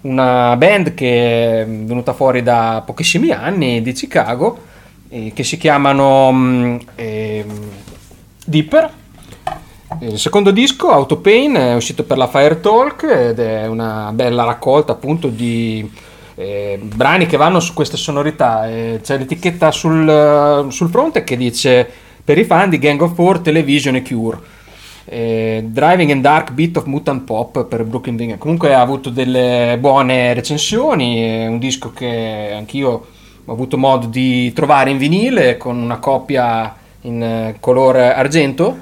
una band che è venuta fuori da pochissimi anni di Chicago, eh, che si chiamano mm, ehm, Dipper. Il secondo disco, Autopain, è uscito per la Fire Talk ed è una bella raccolta appunto di eh, brani che vanno su queste sonorità. Eh, c'è l'etichetta sul, sul fronte che dice per i fan di Gang of Four, Television e Cure. Eh, Driving and Dark Beat of Mutant Pop per Brooklyn Wing. Comunque ha avuto delle buone recensioni, è un disco che anch'io ho avuto modo di trovare in vinile con una copia in eh, colore argento,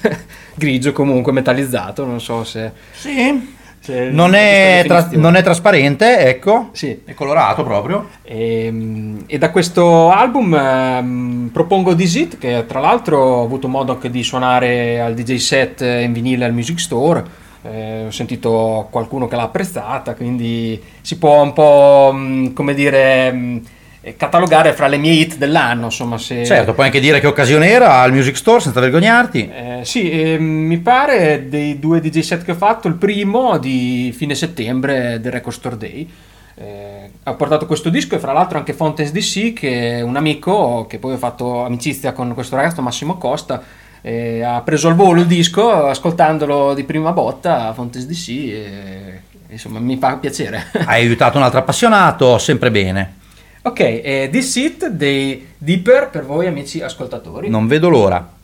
*laughs* grigio comunque metallizzato, non so se...
Sì.
se-
Non è, tra- non è trasparente, ecco.
Sì.
È colorato proprio.
E, e da questo album ehm, propongo This It, che tra l'altro ho avuto modo anche di suonare al DJ set in vinile al Music Store. Eh, ho sentito qualcuno che l'ha apprezzata, quindi si può un po' mh, come dire mh, catalogare fra le mie hit dell'anno. Insomma, se,
Certo, puoi anche dire che occasione era al Music Store senza vergognarti.
eh, sì, ehm, mi pare dei due DJ set che ho fatto, il primo di fine settembre del Record Store Day. Eh, ho portato questo disco e fra l'altro anche Fontaine's DC che è un amico che poi ho fatto amicizia con questo ragazzo Massimo Costa eh, ha preso al volo il disco ascoltandolo di prima botta a Fontaine's DC e insomma mi fa piacere
Hai aiutato un altro appassionato, sempre bene.
Ok eh, This It dei Deeper per voi amici ascoltatori
Non vedo l'ora.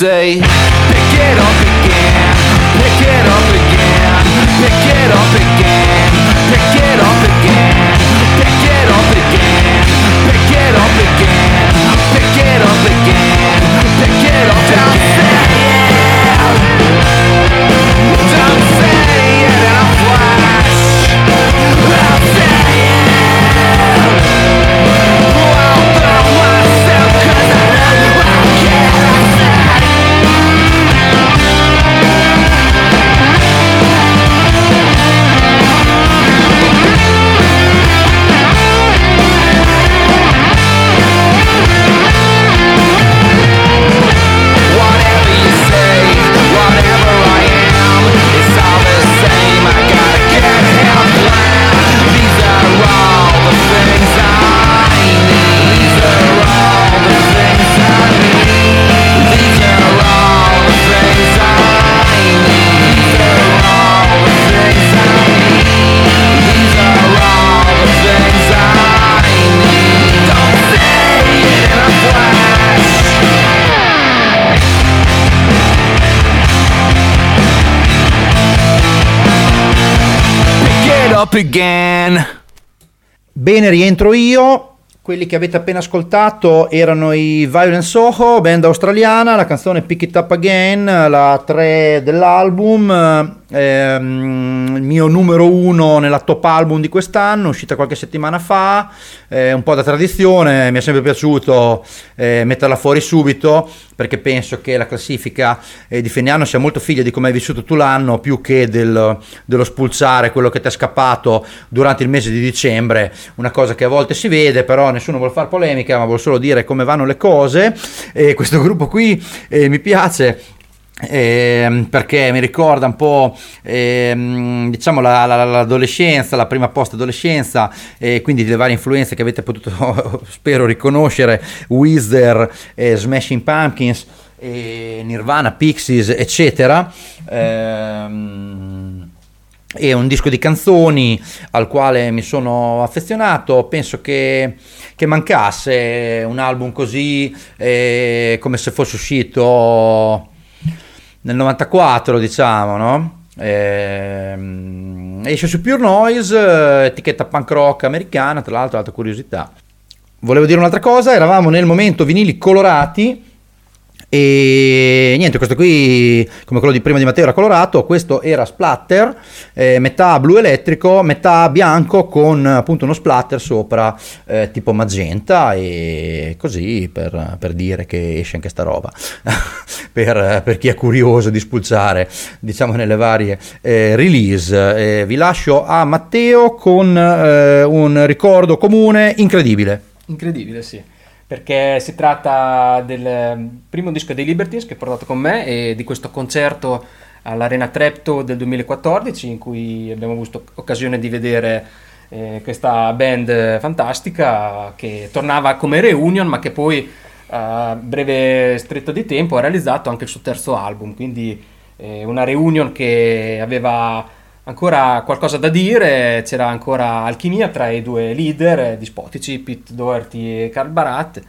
Say up again.
Bene, rientro io. Quelli che avete appena ascoltato erano i Violent Soho, band australiana, la canzone Pick It Up Again, la 3 dell'album, ehm, il mio numero 1 nella top album di quest'anno, uscita qualche settimana fa, eh, un po' da tradizione, mi è sempre piaciuto eh, metterla fuori subito perché penso che la classifica eh, di fine anno sia molto figlia di come hai vissuto tu l'anno più che del- dello spulsare quello che ti è scappato durante il mese di dicembre, una cosa che a volte si vede, però nessuno vuole fare polemica, ma vuole solo dire come vanno le cose. E questo gruppo qui eh, mi piace ehm, perché mi ricorda un po' ehm, diciamo la- la- l'adolescenza, la prima post-adolescenza e quindi le varie influenze che avete potuto *laughs* spero riconoscere, Wizard, eh, Smashing Pumpkins, eh, Nirvana, Pixies, eccetera. Ehm, è un disco di canzoni al quale mi sono affezionato, penso che, che mancasse un album così eh, come se fosse uscito nel 94 diciamo no? Ehm, esce su Pure Noise eh, etichetta punk rock americana tra l'altro altra curiosità volevo dire un'altra cosa eravamo nel momento vinili colorati e niente, questo qui, come quello di prima di Matteo, era colorato. Questo era splatter, eh, metà blu elettrico, metà bianco con appunto uno splatter sopra, eh, tipo magenta. E così per, per dire che esce anche sta roba. *laughs* per, per chi è curioso di spulciare, diciamo, nelle varie eh, release. Vi lascio a Matteo con eh, un ricordo comune incredibile.
Incredibile, sì. Perché si tratta del eh, primo disco dei Libertines che ho portato con me e di questo concerto all'Arena Trepto del 2014 in cui abbiamo avuto occasione di vedere eh, questa band fantastica che tornava come reunion ma che poi a breve stretto di tempo ha realizzato anche il suo terzo album, quindi eh, una reunion che aveva ancora qualcosa da dire, c'era ancora alchimia tra i due leader eh, dispotici, Pete Doherty e Carl Barat.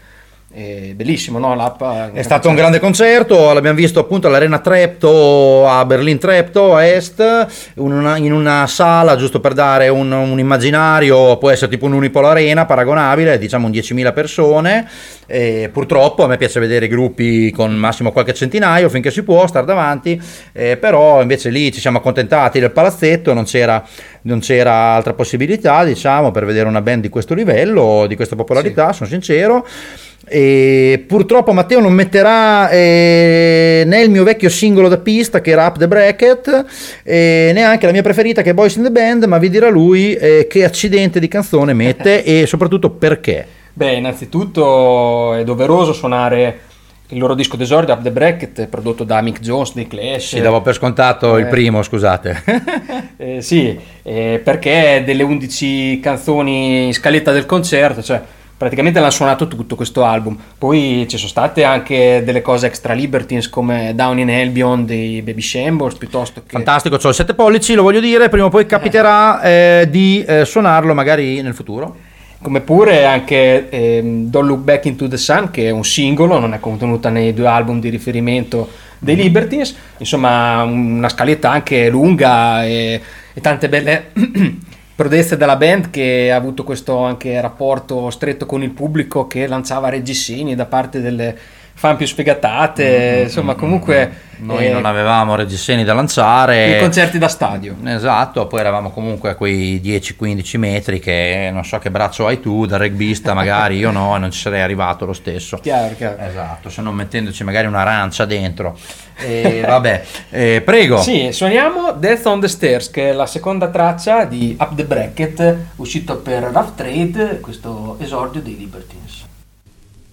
Eh, bellissimo, no? L'app,
È stato un grande concerto, l'abbiamo visto appunto all'Arena Trepto a Berlin Trepto a Est, in una, in una sala, giusto per dare un, un immaginario, può essere tipo un Unipol Arena paragonabile, diciamo un 10.000 persone. E purtroppo a me piace vedere i gruppi con massimo qualche centinaio finché si può stare davanti, eh, però invece lì ci siamo accontentati del palazzetto, non c'era, non c'era altra possibilità diciamo per vedere una band di questo livello, di questa popolarità, sono sincero. E purtroppo Matteo non metterà eh, né il mio vecchio singolo da pista che era Up the Bracket, eh, neanche la mia preferita che è Boys in the Band, ma vi dirà lui eh, che accidente di canzone mette *laughs* e soprattutto perché.
Beh, innanzitutto è doveroso suonare il loro disco d'esordio Up the Bracket prodotto da Mick Jones dei Clash.
Ci davo per scontato il
Eh.
primo, scusate. *laughs*
Eh, sì, eh, perché delle 11 canzoni in scaletta del concerto, cioè praticamente l'hanno suonato tutto questo album. Poi ci sono state anche delle cose extra libertines come Down in Albion dei Baby Shambles piuttosto che...
Fantastico, ho il 7 pollici, lo voglio dire, prima o poi capiterà eh, di eh, suonarlo magari nel futuro.
Come pure anche ehm, Don't Look Back into the Sun, che è un singolo, non è contenuta nei due album di riferimento dei Libertines. Insomma, una scaletta anche lunga e, e tante belle *clears throat* prodezze della band che ha avuto questo anche rapporto stretto con il pubblico che lanciava reggiseni da parte delle fan più sfegatate. Insomma, comunque
Noi
eh,
non avevamo reggiseni da lanciare.
i concerti da stadio.
Esatto, poi eravamo comunque a quei 10-15 metri che non so che braccio hai tu da rugbista, magari io no, e non ci sarei arrivato lo stesso.
Chiaro, chiaro.
Esatto, se non mettendoci magari un'arancia dentro. E vabbè, *laughs* eh, prego.
Sì, suoniamo Death on the Stairs, che è la seconda traccia di Up the Bracket, uscito per Rough Trade, questo esordio dei Libertines.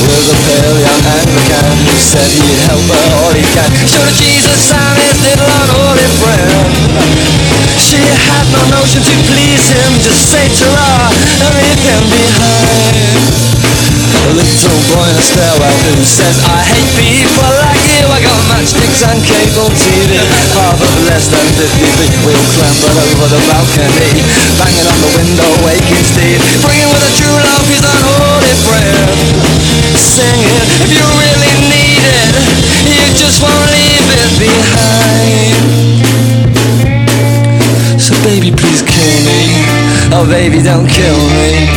With a pale young Anglican Who said he'd help her all he can Showed her Jesus and his little unholy friend She had no notion to please him Just say ta-ra and leave him behind a little boy in a stairwell who says I hate people like you I got matchsticks and cable TV Half of less than 50 feet We'll clamber over the balcony Banging on the window, waking Steve. Bringing with a true love his unholy friend Singing, if you really need it You just won't leave it behind. So baby please kill me. Oh baby don't kill me.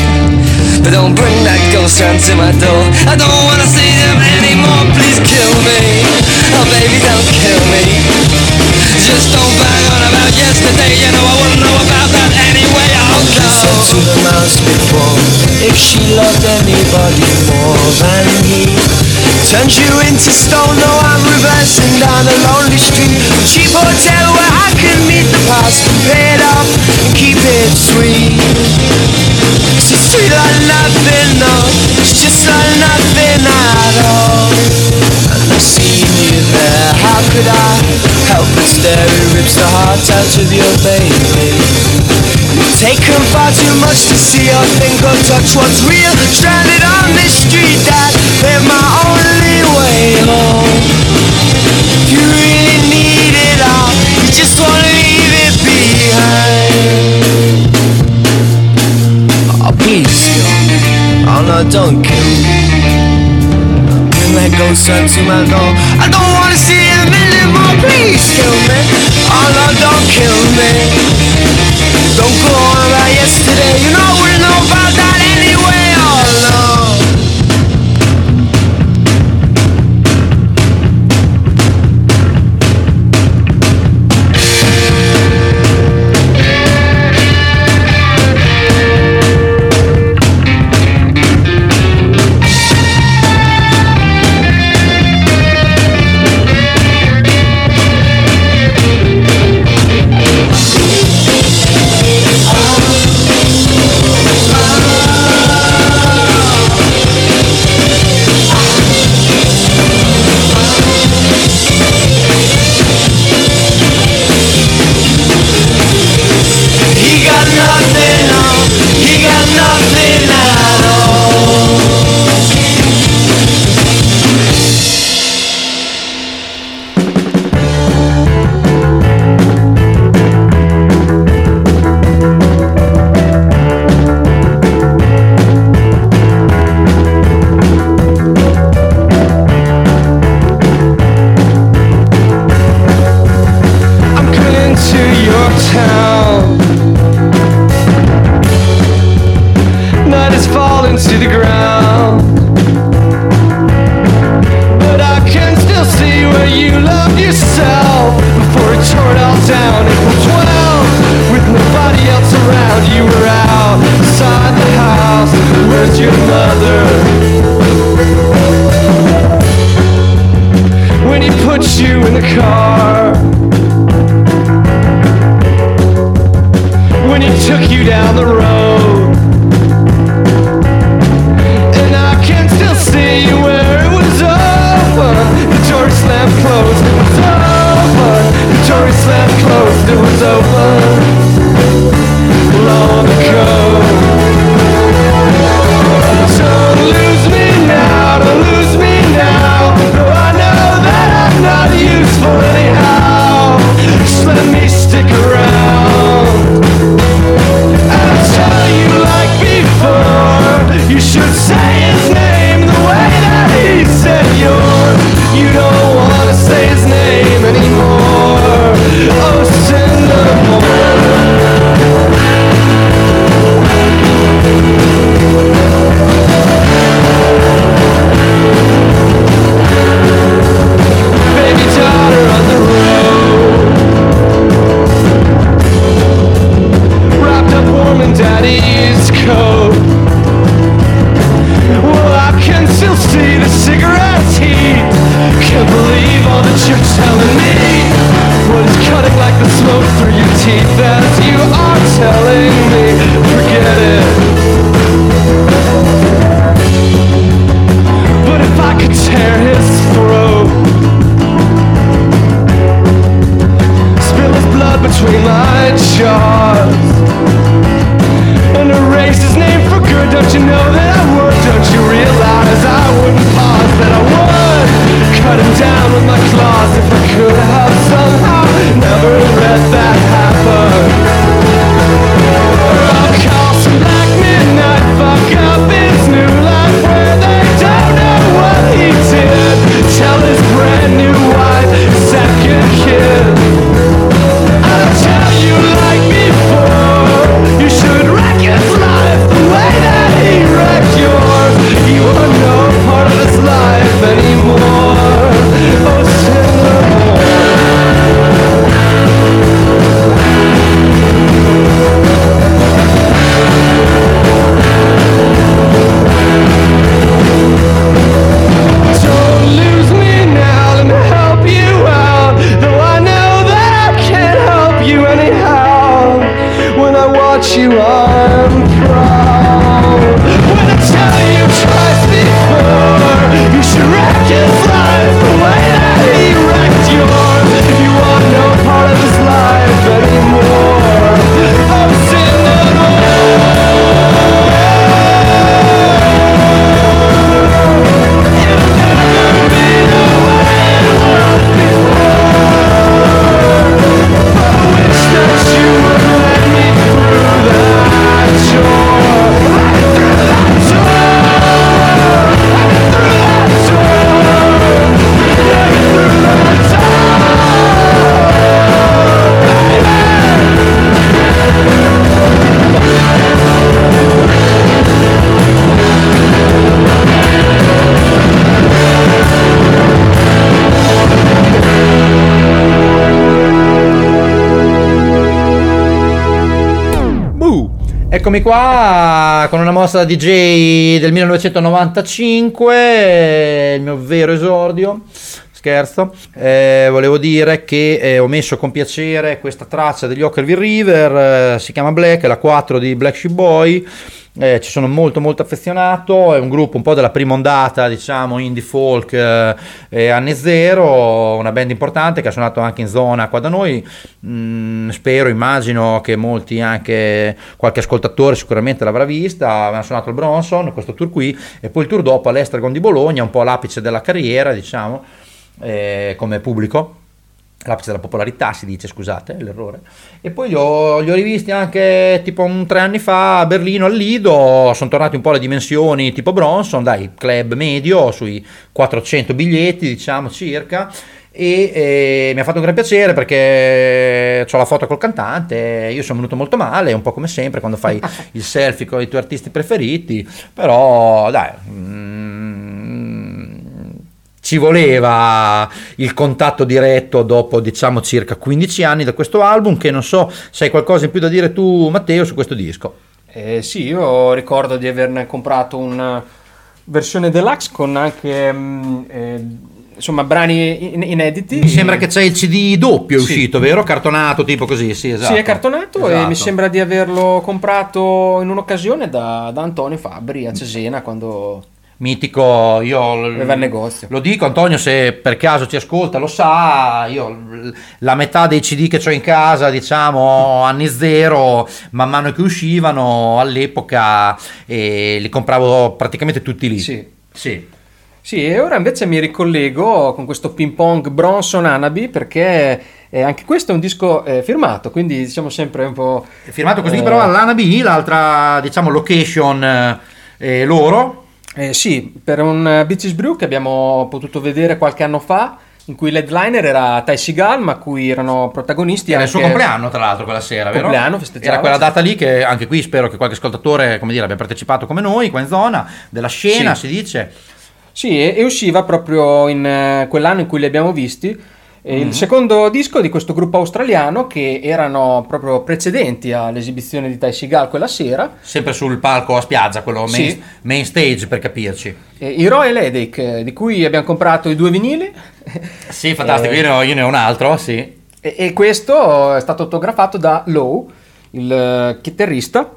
But don't bring that ghost round to my door. I don't wanna see them anymore. Please kill me. Oh baby don't kill me Just don't bang on about yesterday You know I wouldn't know about that anyway I'll go said the mouse before If she loved anybody more than he Turns you into stone No I'm reversing down a lonely street. Cheap hotel where I can meet the past Pay it up and keep it sweet. It's sweet like nothing, no It's just like nothing at all I've seen you there How could I help but stare It rips the heart out of your baby taken far too much to see or think or touch what's real. Stranded on this street that paved my only way home. You really need it all You just wanna leave it behind. Oh please, yo. Oh no, don't kill me. Bring that ghost to my door. I don't wanna see him anymore. Please kill me. Oh no, don't kill me. Don't go on about yesterday. You know we know about that
Eccomi qua con una mossa da DJ del 1995, il mio vero esordio. Scherzo, Eh, volevo dire che eh, ho messo con piacere questa traccia degli Ockerville River, eh, si chiama Black, è la 4 di Black Sheep Boy. Eh, ci sono molto molto affezionato, è un gruppo un po' della prima ondata, diciamo, indie folk eh, anni zero, una band importante che ha suonato anche in zona qua da noi. Mm, spero, immagino che molti, anche qualche ascoltatore sicuramente l'avrà vista. Avevano suonato il Bronson, questo tour qui, e poi il tour dopo all'Estragon di Bologna, un po' l'apice della carriera, diciamo, eh, come pubblico l'apice della popolarità si dice scusate l'errore. E poi li ho, li ho rivisti anche tipo un tre anni fa a Berlino al Lido. Sono tornati un po' alle dimensioni tipo Bronson dai club medio sui 400 biglietti diciamo circa. E eh, mi ha fatto un gran piacere perché ho la foto col cantante io sono venuto molto male un po' come sempre quando fai *laughs* il selfie con i tuoi artisti preferiti però dai mm, ci voleva il contatto diretto dopo diciamo circa 15 anni da questo album che non so se hai qualcosa in più da dire tu Matteo su questo disco
Eh, sì, io ricordo di averne comprato una versione deluxe con anche mm, eh, insomma brani in- inediti.
Mi sembra che c'è il CD doppio
Sì.
uscito, vero? Cartonato, tipo così, sì, esatto.
Sì, è cartonato e
Esatto.
mi sembra di averlo comprato in un'occasione da, da Antonio Fabri a Cesena quando
Mitico, io l-
aveva il negozio.
lo dico Antonio se per caso ci ascolta lo sa, io la metà dei CD che ho in casa diciamo anni zero, man mano che uscivano all'epoca eh, li compravo praticamente tutti lì.
Sì.
Sì.
Sì, e ora invece mi ricollego con questo ping pong Bronson Anabi perché eh, anche questo è un disco eh, firmato, quindi diciamo sempre un po'...
È firmato così
eh,
però all'Anabi, l'altra diciamo location eh, loro.
Eh, sì, per un uh, Beaches Brew che abbiamo potuto vedere qualche anno fa, in cui l'headliner era Ty Seagal, ma cui erano protagonisti
Era il
anche...
suo compleanno, tra l'altro, quella sera, vero?
Compleanno, festeggiava,
Era quella data lì che anche qui spero che qualche ascoltatore, come dire, abbia partecipato come noi, qua in zona, della scena,
Sì.
si dice.
Sì, e, e usciva proprio in eh, quell'anno in cui li abbiamo visti.
Mhm.
Il secondo disco di questo gruppo australiano che erano proprio precedenti all'esibizione di Ty Seagal quella sera.
Sempre sul palco a spiaggia, quello main,
Sì.
main stage per capirci.
E I Royal Headache, eh, di cui abbiamo comprato i due vinili.
Sì, fantastico,
Eh. *laughs*
io, ne ho, io ne ho un altro, sì.
E, e questo è stato autografato da Lowe, il eh, chitarrista.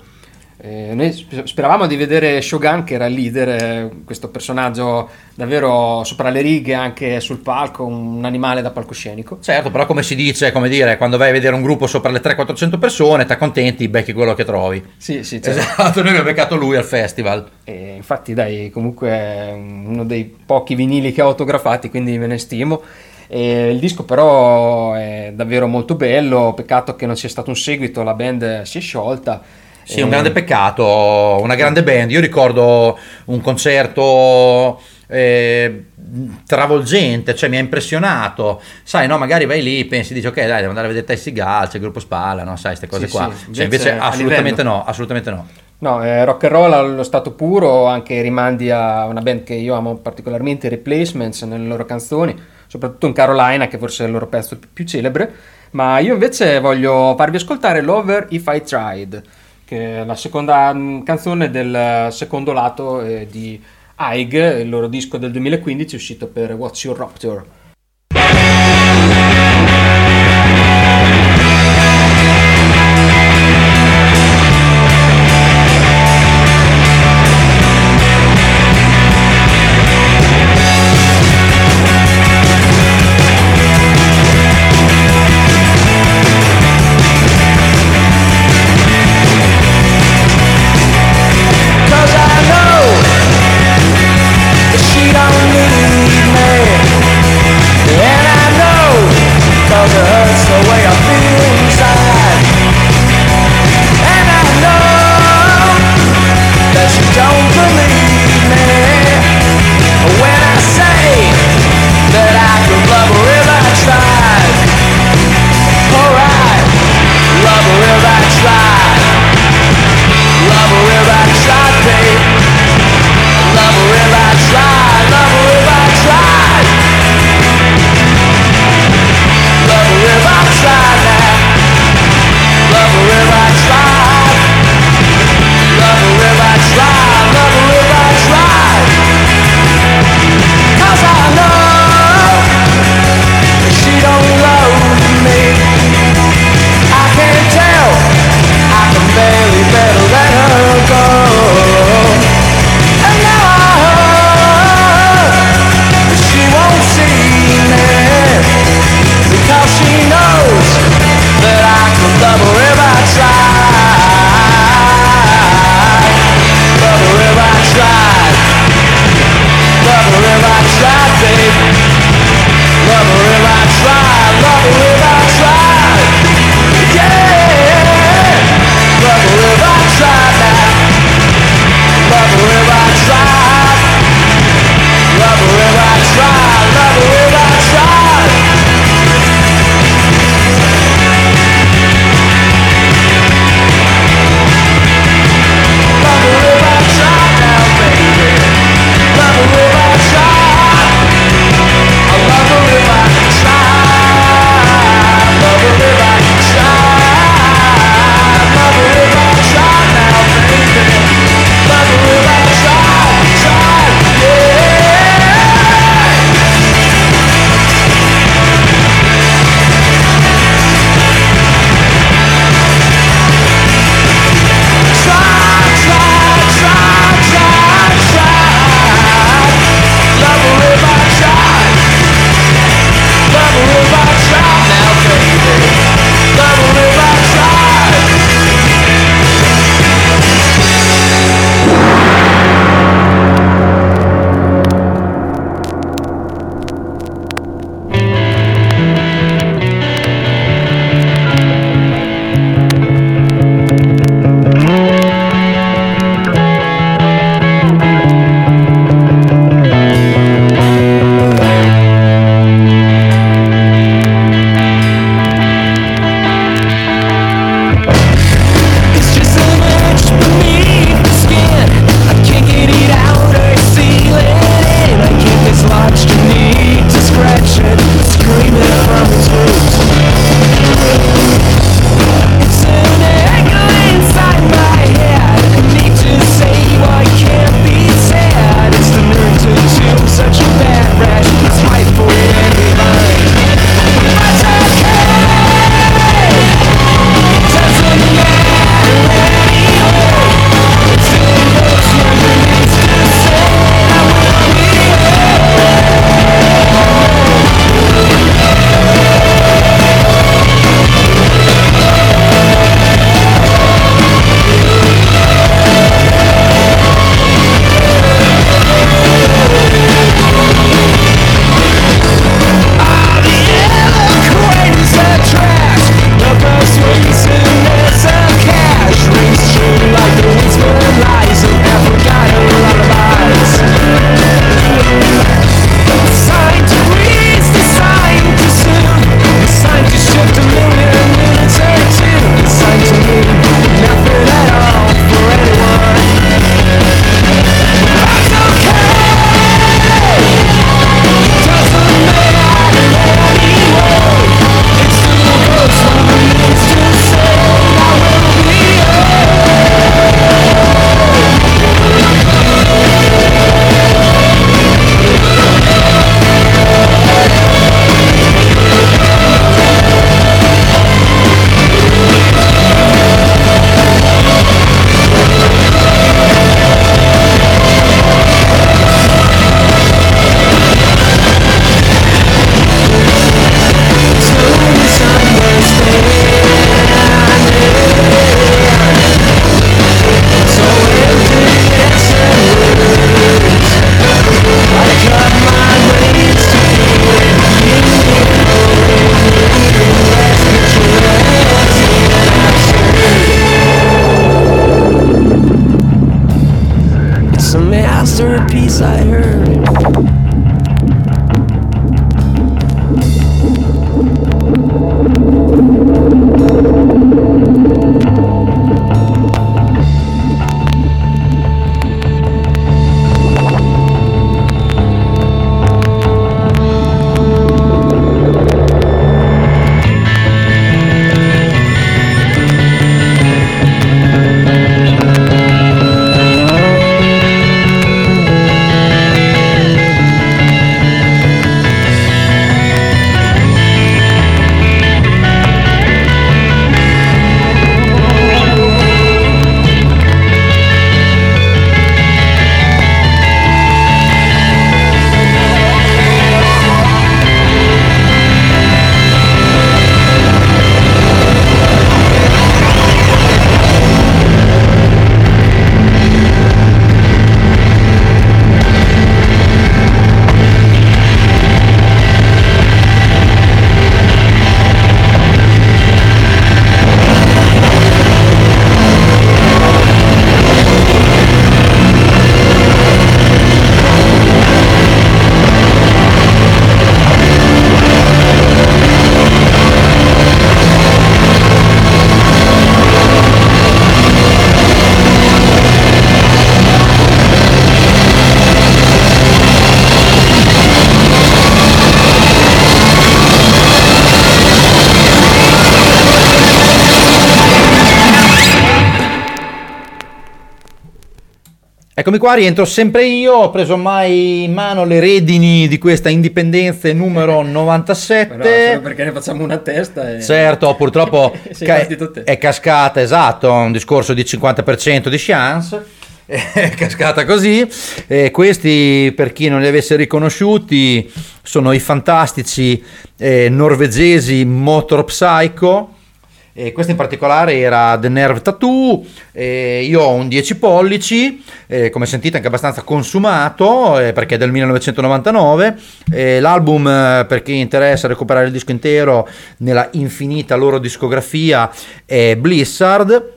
Eh, noi sp- speravamo di vedere Shogun, che era il leader, eh, questo personaggio davvero sopra le righe, anche sul palco, un animale da palcoscenico.
Certo, però come si dice, come dire, quando vai a vedere un gruppo sopra le 300-400 persone, ti accontenti, becchi quello che trovi.
Sì, sì, certo. *laughs*
Esatto, noi abbiamo beccato lui al festival.
E infatti, dai, comunque è uno dei pochi vinili che ho autografati, quindi me ne stimo. E il disco però è davvero molto bello, peccato che non sia stato un seguito, la band si è sciolta.
Sì, un
E-
grande peccato, una grande band. Io ricordo un concerto eh, travolgente, cioè mi ha impressionato. Sai, no, magari vai lì, pensi, dici, ok, dai, devo andare a vedere Tessi Gal, c'è il gruppo Spalla, no, sai, queste cose
Sì,
qua.
sì,
Cioè,
invece
invece
a
assolutamente
livello.
no, assolutamente no.
No, eh, rock and roll allo stato puro, anche rimandi a una band che io amo particolarmente, i Replacements, nelle loro canzoni, soprattutto in Carolina, che forse è il loro pezzo più celebre. Ma io invece voglio farvi ascoltare Lover If I Tried, che è la seconda mm, canzone del secondo lato eh, di Aig, il loro disco del 2015 uscito per What's Your Raptor.
Eccomi qua, rientro sempre io, ho preso ormai in mano le redini di questa indipendenza numero 97.
Ma no, solo perché ne facciamo una testa e...
Certo, purtroppo *laughs* ca- è cascata, esatto, un discorso di 50% di chance, *laughs* è cascata così. E questi, per chi non li avesse riconosciuti, sono i fantastici eh, norvegesi Motor Psycho. E questo in particolare era The Nerve Tattoo, e io ho un 10 pollici, eh, come sentite anche abbastanza consumato eh, perché è del 1999, Eh, l'album eh, per chi interessa recuperare il disco intero nella infinita loro discografia è Blizzard.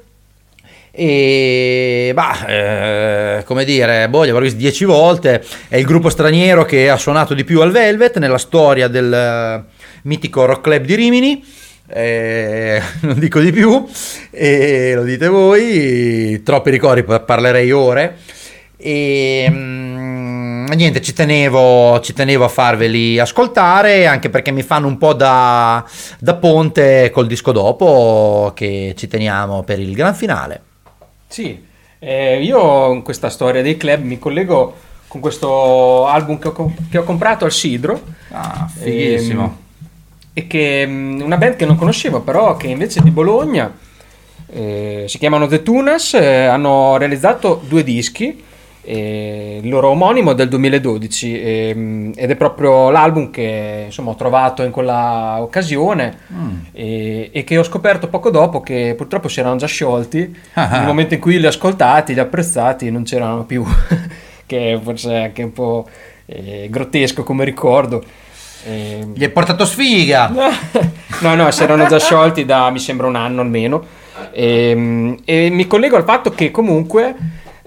E bah, eh, come dire, boh, li avrò visti 10 volte. È il gruppo straniero che ha suonato di più al Velvet nella storia del eh, mitico rock club di Rimini. Eh, *laughs* non dico di più, e lo dite voi. Troppi ricordi, pa- parlerei ore. E mm, niente, ci tenevo, ci tenevo a farveli ascoltare anche perché mi fanno un po' da, da ponte col disco dopo che ci teniamo per il gran finale.
Sì, eh, io in questa storia dei club mi collego con questo album che ho, che ho comprato al Sidro.
Ah,
fighissimo. E che mh, una band che non conoscevo, però che invece è di Bologna. eh, si chiamano The Tunas, eh, hanno realizzato due dischi. eh, il loro omonimo è del 2012 ehm, ed è proprio l'album che insomma ho trovato in quella occasione e, e che ho scoperto poco dopo che purtroppo si erano già sciolti
Ah.
nel momento in cui li ho ascoltati, li ho apprezzati non c'erano più *laughs* che forse è anche un po' eh, grottesco come ricordo Ehm,
Gli hai portato sfiga! *laughs*
no, no, si erano già sciolti da mi sembra un anno almeno. Ehm, E, mi collego al fatto che comunque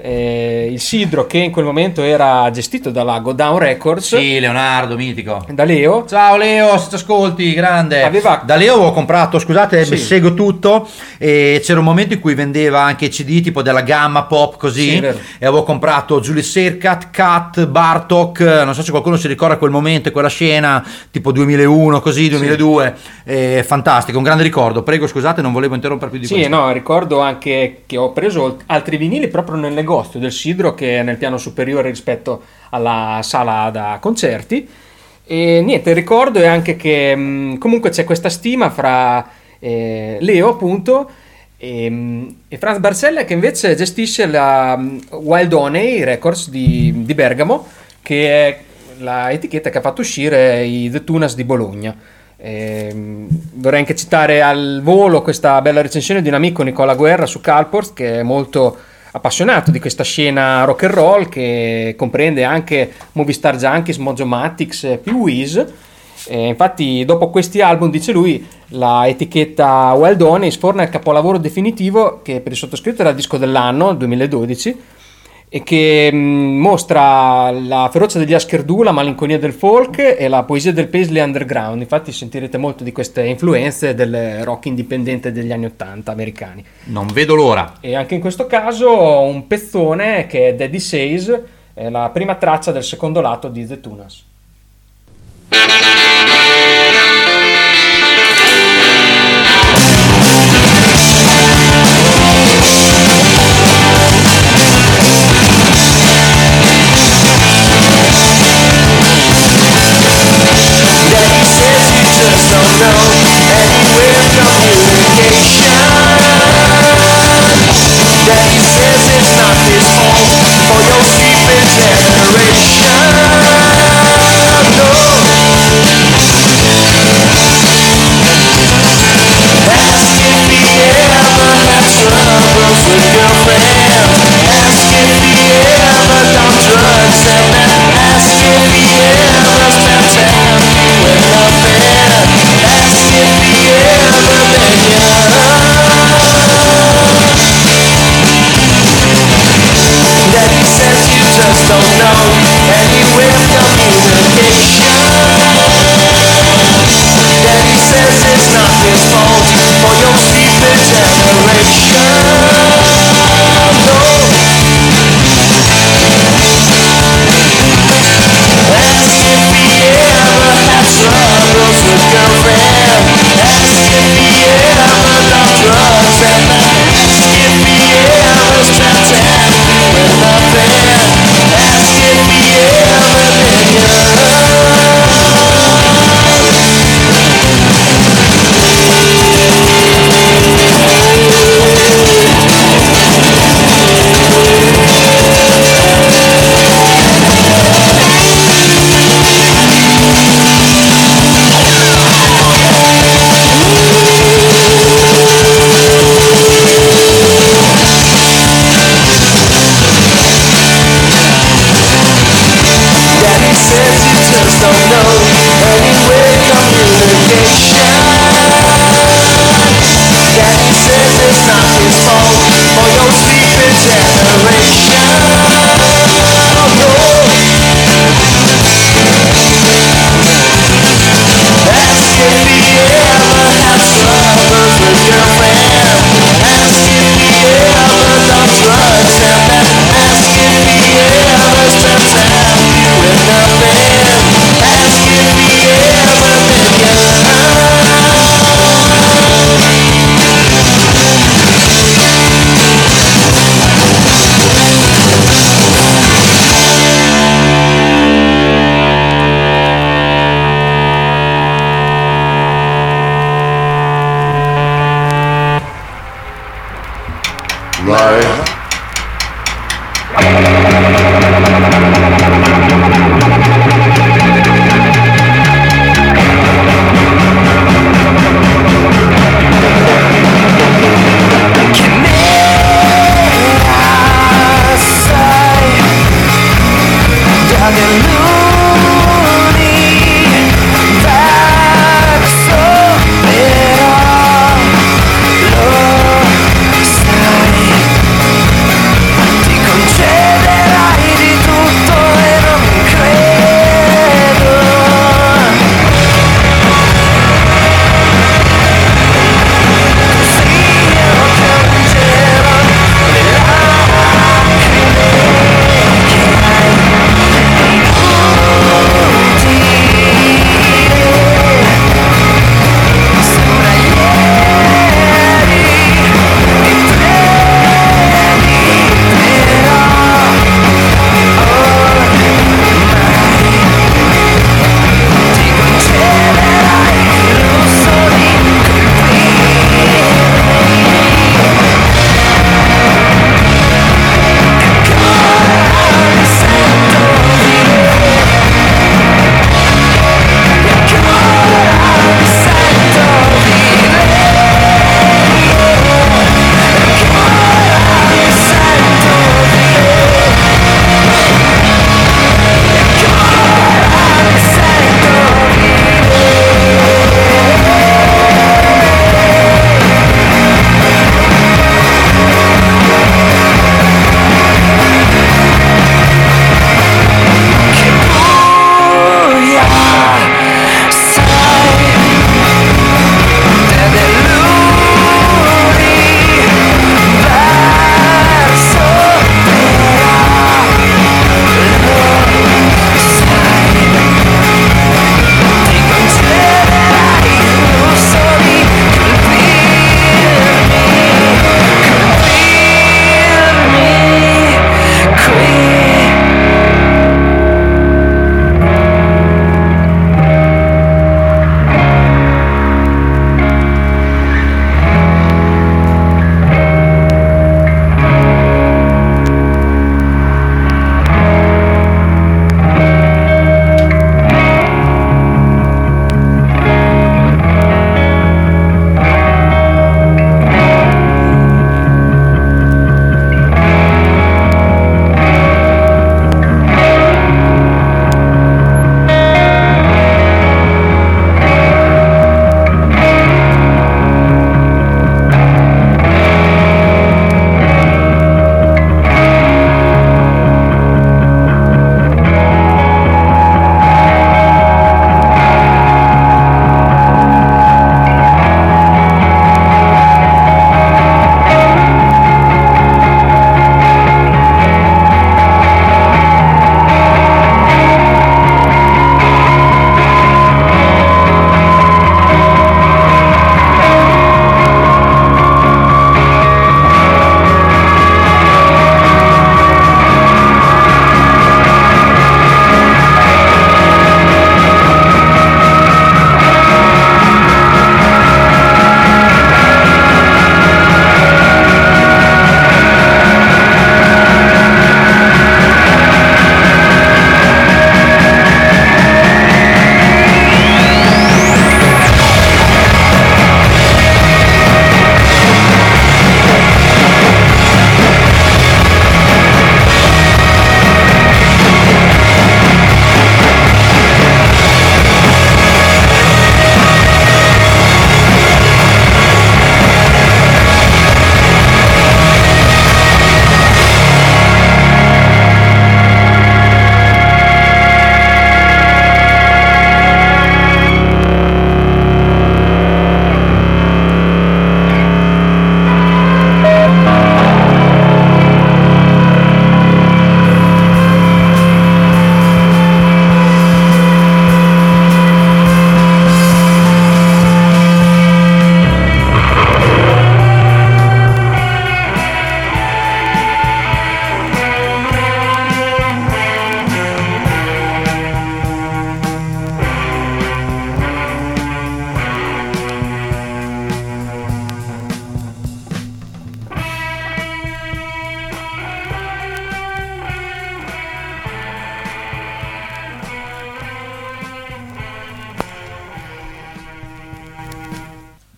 eh, il Sidro, che in quel momento era gestito dalla Go Down Records,
Sì, Leonardo, mitico.
da Leo,
Ciao Leo, se ti ascolti, grande.
Aveva-
Da Leo avevo comprato, scusate,
Sì.
seguo tutto. E c'era un momento in cui vendeva anche CD tipo della gamma pop così.
Sì,
e avevo comprato Julius Serkat, Kat, Bartok. Non so se qualcuno si ricorda quel momento, quella scena tipo 2001, così, 2002. Eh, fantastico, un grande ricordo. Prego, scusate, non volevo interrompere più di
Sì,
questo.
no, ricordo anche che ho preso altri vinili proprio nel negozio del Sidro che è nel piano superiore rispetto alla sala da concerti. E niente, ricordo è anche che mh, comunque c'è questa stima fra eh, Leo, appunto, e, mh, e Franz Barcella che invece gestisce la mh, Wild Honey Records di, di Bergamo, che è la etichetta che ha fatto uscire i The Tunas di Bologna. Ehm, vorrei anche citare al volo questa bella recensione di un amico Nicola Guerra su Calport che è molto appassionato di questa scena rock and roll che comprende anche Movistar Junkies, Mojo Matics più Wiz. E infatti dopo questi album, dice lui, la etichetta Wild Honey sforna il capolavoro definitivo che per il sottoscritto era il disco dell'anno, 2012, e che mh, mostra la ferocia degli Ascherdù, la malinconia del folk e la poesia del Paisley underground. Infatti sentirete molto di queste influenze del rock indipendente degli anni 80 americani.
Non vedo l'ora.
E anche in questo caso un pezzone che è Daddy Says, è la prima traccia del secondo lato di The Tunas.
Ask if he ever done drugs and then ask if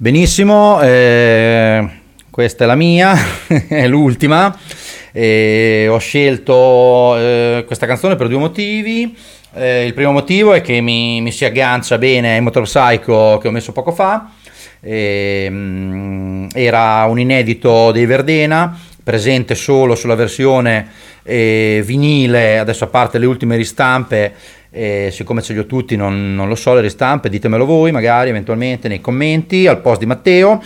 Benissimo, eh, questa è la mia, *laughs* è l'ultima. E ho scelto eh, questa canzone per due motivi. Eh, il primo motivo è che mi, mi si aggancia bene ai Motor Psycho che ho messo poco fa. E, mm, era un inedito dei Verdena, presente solo sulla versione eh, vinile, adesso a parte le ultime ristampe, eh, siccome ce li ho tutti non, non lo so le ristampe, ditemelo voi magari eventualmente nei commenti al post di Matteo.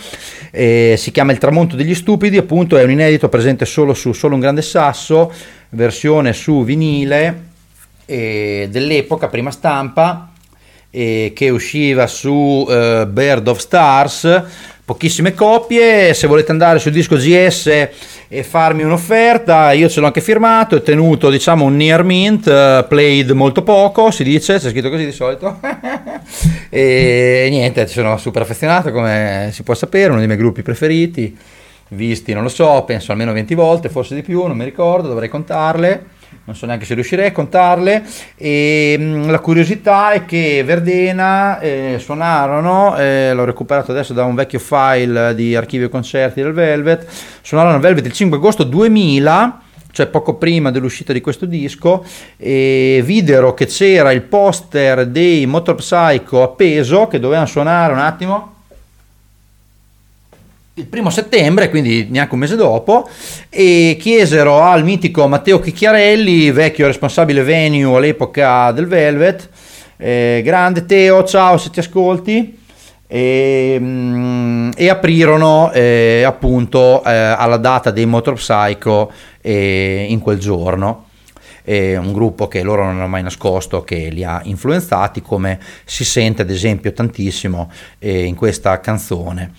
Eh, si chiama Il tramonto degli stupidi, appunto è un inedito presente solo su Solo un grande sasso, versione su vinile dell'epoca, prima stampa, che usciva su eh, Bird of Stars, pochissime copie, se volete andare sul disco GS e farmi un'offerta, io ce l'ho anche firmato, è tenuto diciamo un near mint, eh, played molto poco, si dice, c'è scritto così di solito, *laughs* e niente, sono super affezionato come si può sapere, uno dei miei gruppi preferiti, visti non lo so, penso almeno 20 volte, forse di più, non mi ricordo, dovrei contarle non so neanche se riuscirei a contarle. E mh, la curiosità è che Verdena eh, suonarono, eh, l'ho recuperato adesso da un vecchio file di archivio concerti del Velvet, suonarono Velvet il 5 agosto 2000 cioè poco prima dell'uscita di questo disco, e videro che c'era il poster dei Motor Psycho appeso che dovevano suonare un attimo il primo settembre, quindi neanche un mese dopo, e chiesero al mitico Matteo Chicchiarelli, vecchio responsabile venue all'epoca del Velvet, eh, grande Teo, ciao se ti ascolti, e, mm, e aprirono eh, appunto eh, alla data dei Motor Psycho eh, in quel giorno. Un gruppo che loro non hanno mai nascosto che li ha influenzati, come si sente ad esempio tantissimo eh, in questa canzone.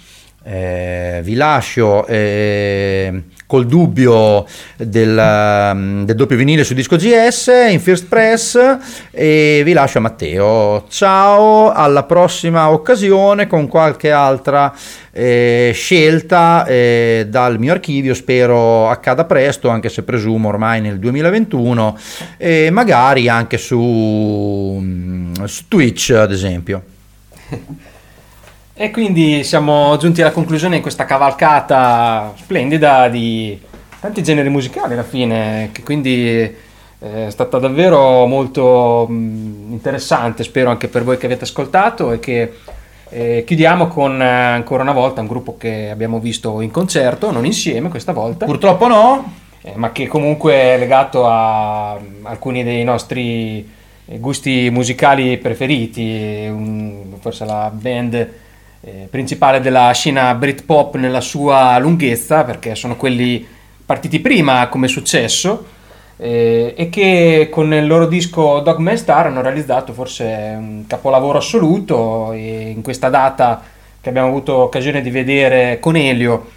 Eh, vi lascio eh, col dubbio del, um, del, doppio vinile su disco GS in First Press e vi lascio a Matteo. Ciao, alla prossima occasione con qualche altra eh, scelta eh, dal mio archivio. Spero accada presto, anche se presumo ormai nel 2021, e magari anche su, mm, su Twitch, ad esempio. *laughs*
E quindi siamo giunti alla conclusione di questa cavalcata splendida di tanti generi musicali alla fine, che quindi è stata davvero molto mh, interessante, spero anche per voi che avete ascoltato e che eh, chiudiamo con eh, ancora una volta un gruppo che abbiamo visto in concerto, non insieme questa volta.
Purtroppo no.
Eh, ma che comunque è legato a mh, alcuni dei nostri eh, gusti musicali preferiti, un, forse la band eh, principale della scena Britpop nella sua lunghezza, perché sono quelli partiti prima come successo eh, e che con il loro disco Dogman Star hanno realizzato forse un capolavoro assoluto e in questa data che abbiamo avuto occasione di vedere con Elio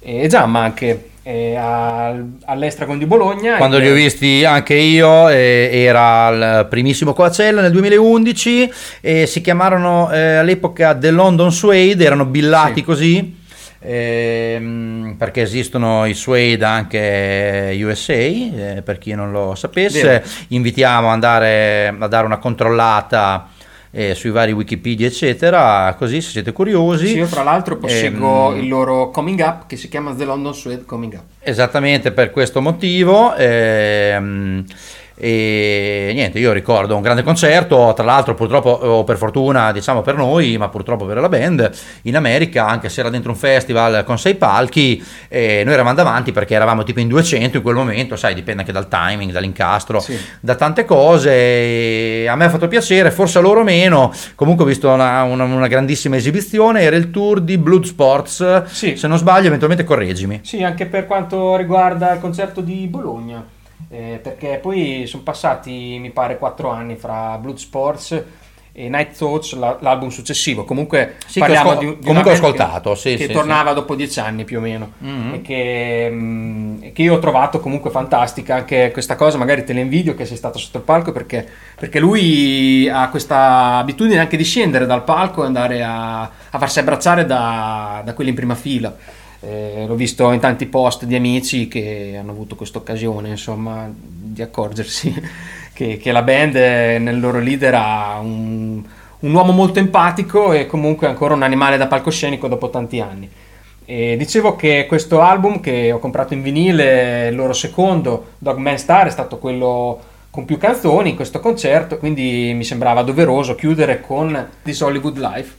e Giamma anche eh, al- all'Estragon di Bologna.
Quando li ho visti anche io, eh, era al primissimo Coacella nel 2011 e si chiamarono eh, all'epoca The London Suede, erano billati
Sì.
così. ehm, perché esistono i Suede anche USA, eh, per chi non lo sapesse,
Vero.
invitiamo ad andare a dare una controllata eh, sui vari Wikipedia, eccetera, così se siete curiosi.
Sì, io tra l'altro posseggo
Ehm,
il loro coming up che si chiama The London Suede Coming Up.
Esattamente per questo motivo. ehm, e niente, io ricordo un grande concerto, tra l'altro purtroppo, o per fortuna diciamo per noi, ma purtroppo per la band, in America, anche se era dentro un festival con sei palchi, eh, noi eravamo davanti perché eravamo tipo in 200 in quel momento, sai, dipende anche dal timing, dall'incastro,
Sì.
da tante cose. a me ha fatto piacere, forse a loro meno. Comunque ho visto una, una- una grandissima esibizione, era il tour di Blood Sports,
Sì.
se non sbaglio eventualmente correggimi.
Sì, anche per quanto riguarda il concerto di Bologna, eh, perché poi sono passati, mi pare, quattro anni fra Blood Sports e Night Thoughts, la- l'album successivo. Comunque
Sì,
parliamo
ho
di,
ascol-
di
comunque ho
band che-
ascoltato, sì,
che
sì,
tornava dopo dieci anni più o meno
Mhm.
e che, mm, e che io ho trovato comunque fantastica anche questa cosa, magari te la invidio che sei stato sotto il palco perché, perché lui ha questa abitudine anche di scendere dal palco e andare a, a farsi abbracciare da, da quelli in prima fila. Eh, l'ho visto in tanti post di amici che hanno avuto questa occasione, insomma, di accorgersi *laughs* che, che la band eh, nel loro leader ha un, un uomo molto empatico e comunque ancora un animale da palcoscenico dopo tanti anni. E dicevo che questo album che ho comprato in vinile, il loro secondo, Dogman Star, è stato quello con più canzoni in questo concerto, quindi mi sembrava doveroso chiudere con This Hollywood Life.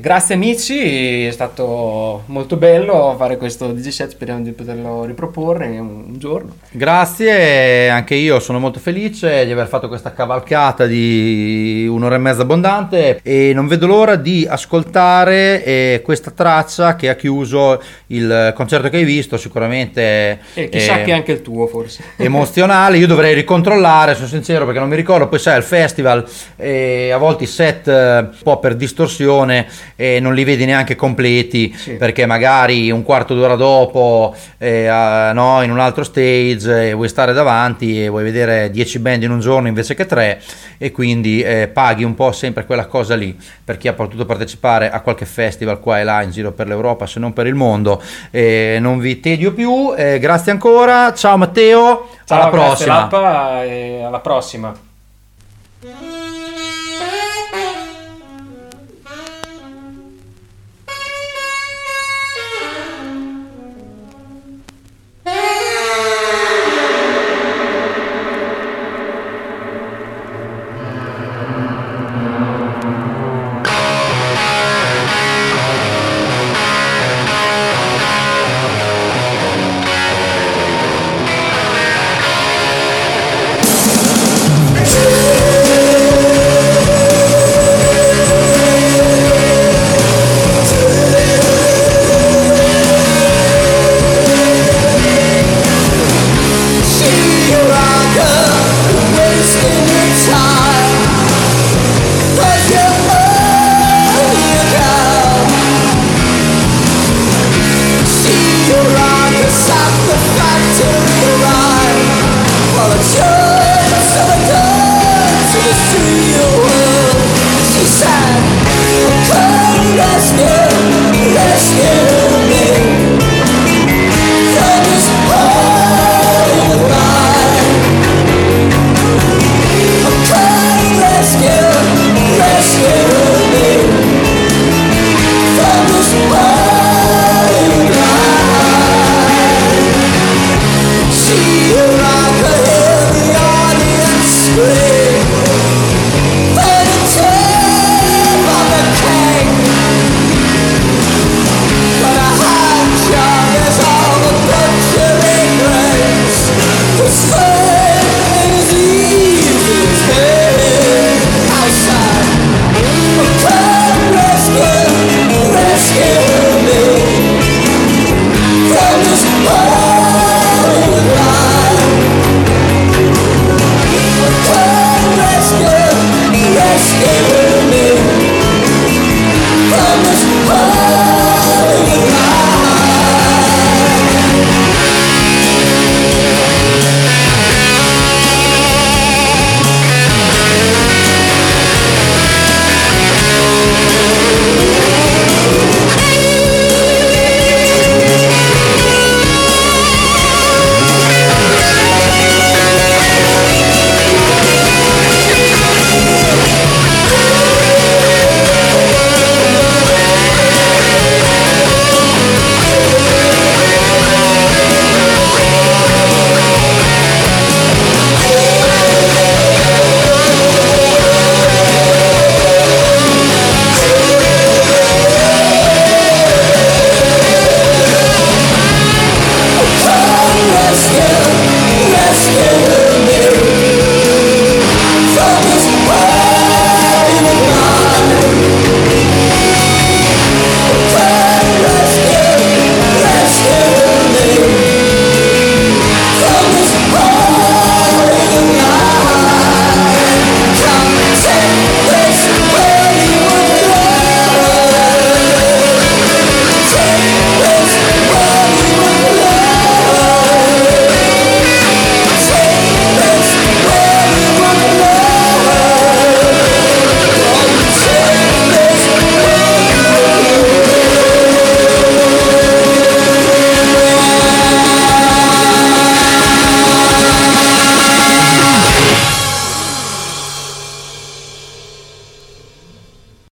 Grazie amici, è stato molto bello fare questo DJ set, speriamo di poterlo riproporre un, giorno.
Grazie, anche io sono molto felice di aver fatto questa cavalcata di un'ora e mezza abbondante e non vedo l'ora di ascoltare eh, questa traccia che ha chiuso il concerto che hai visto, sicuramente
E chissà
eh,
che anche il tuo forse. *laughs*
emozionale. Io dovrei ricontrollare, sono sincero, perché non mi ricordo. Poi sai, al festival eh, a volte i set eh, un po' per distorsione e non li vedi neanche completi
Sì.
perché magari un quarto d'ora dopo eh, no, in un altro stage eh, vuoi stare davanti e vuoi vedere 10 band in un giorno invece che 3 e quindi eh, paghi un po' sempre quella cosa lì per chi ha potuto partecipare a qualche festival qua e là in giro per l'Europa se non per il mondo non vi tedio più grazie ancora ciao Matteo
Ciao,
alla prossima
alla prossima.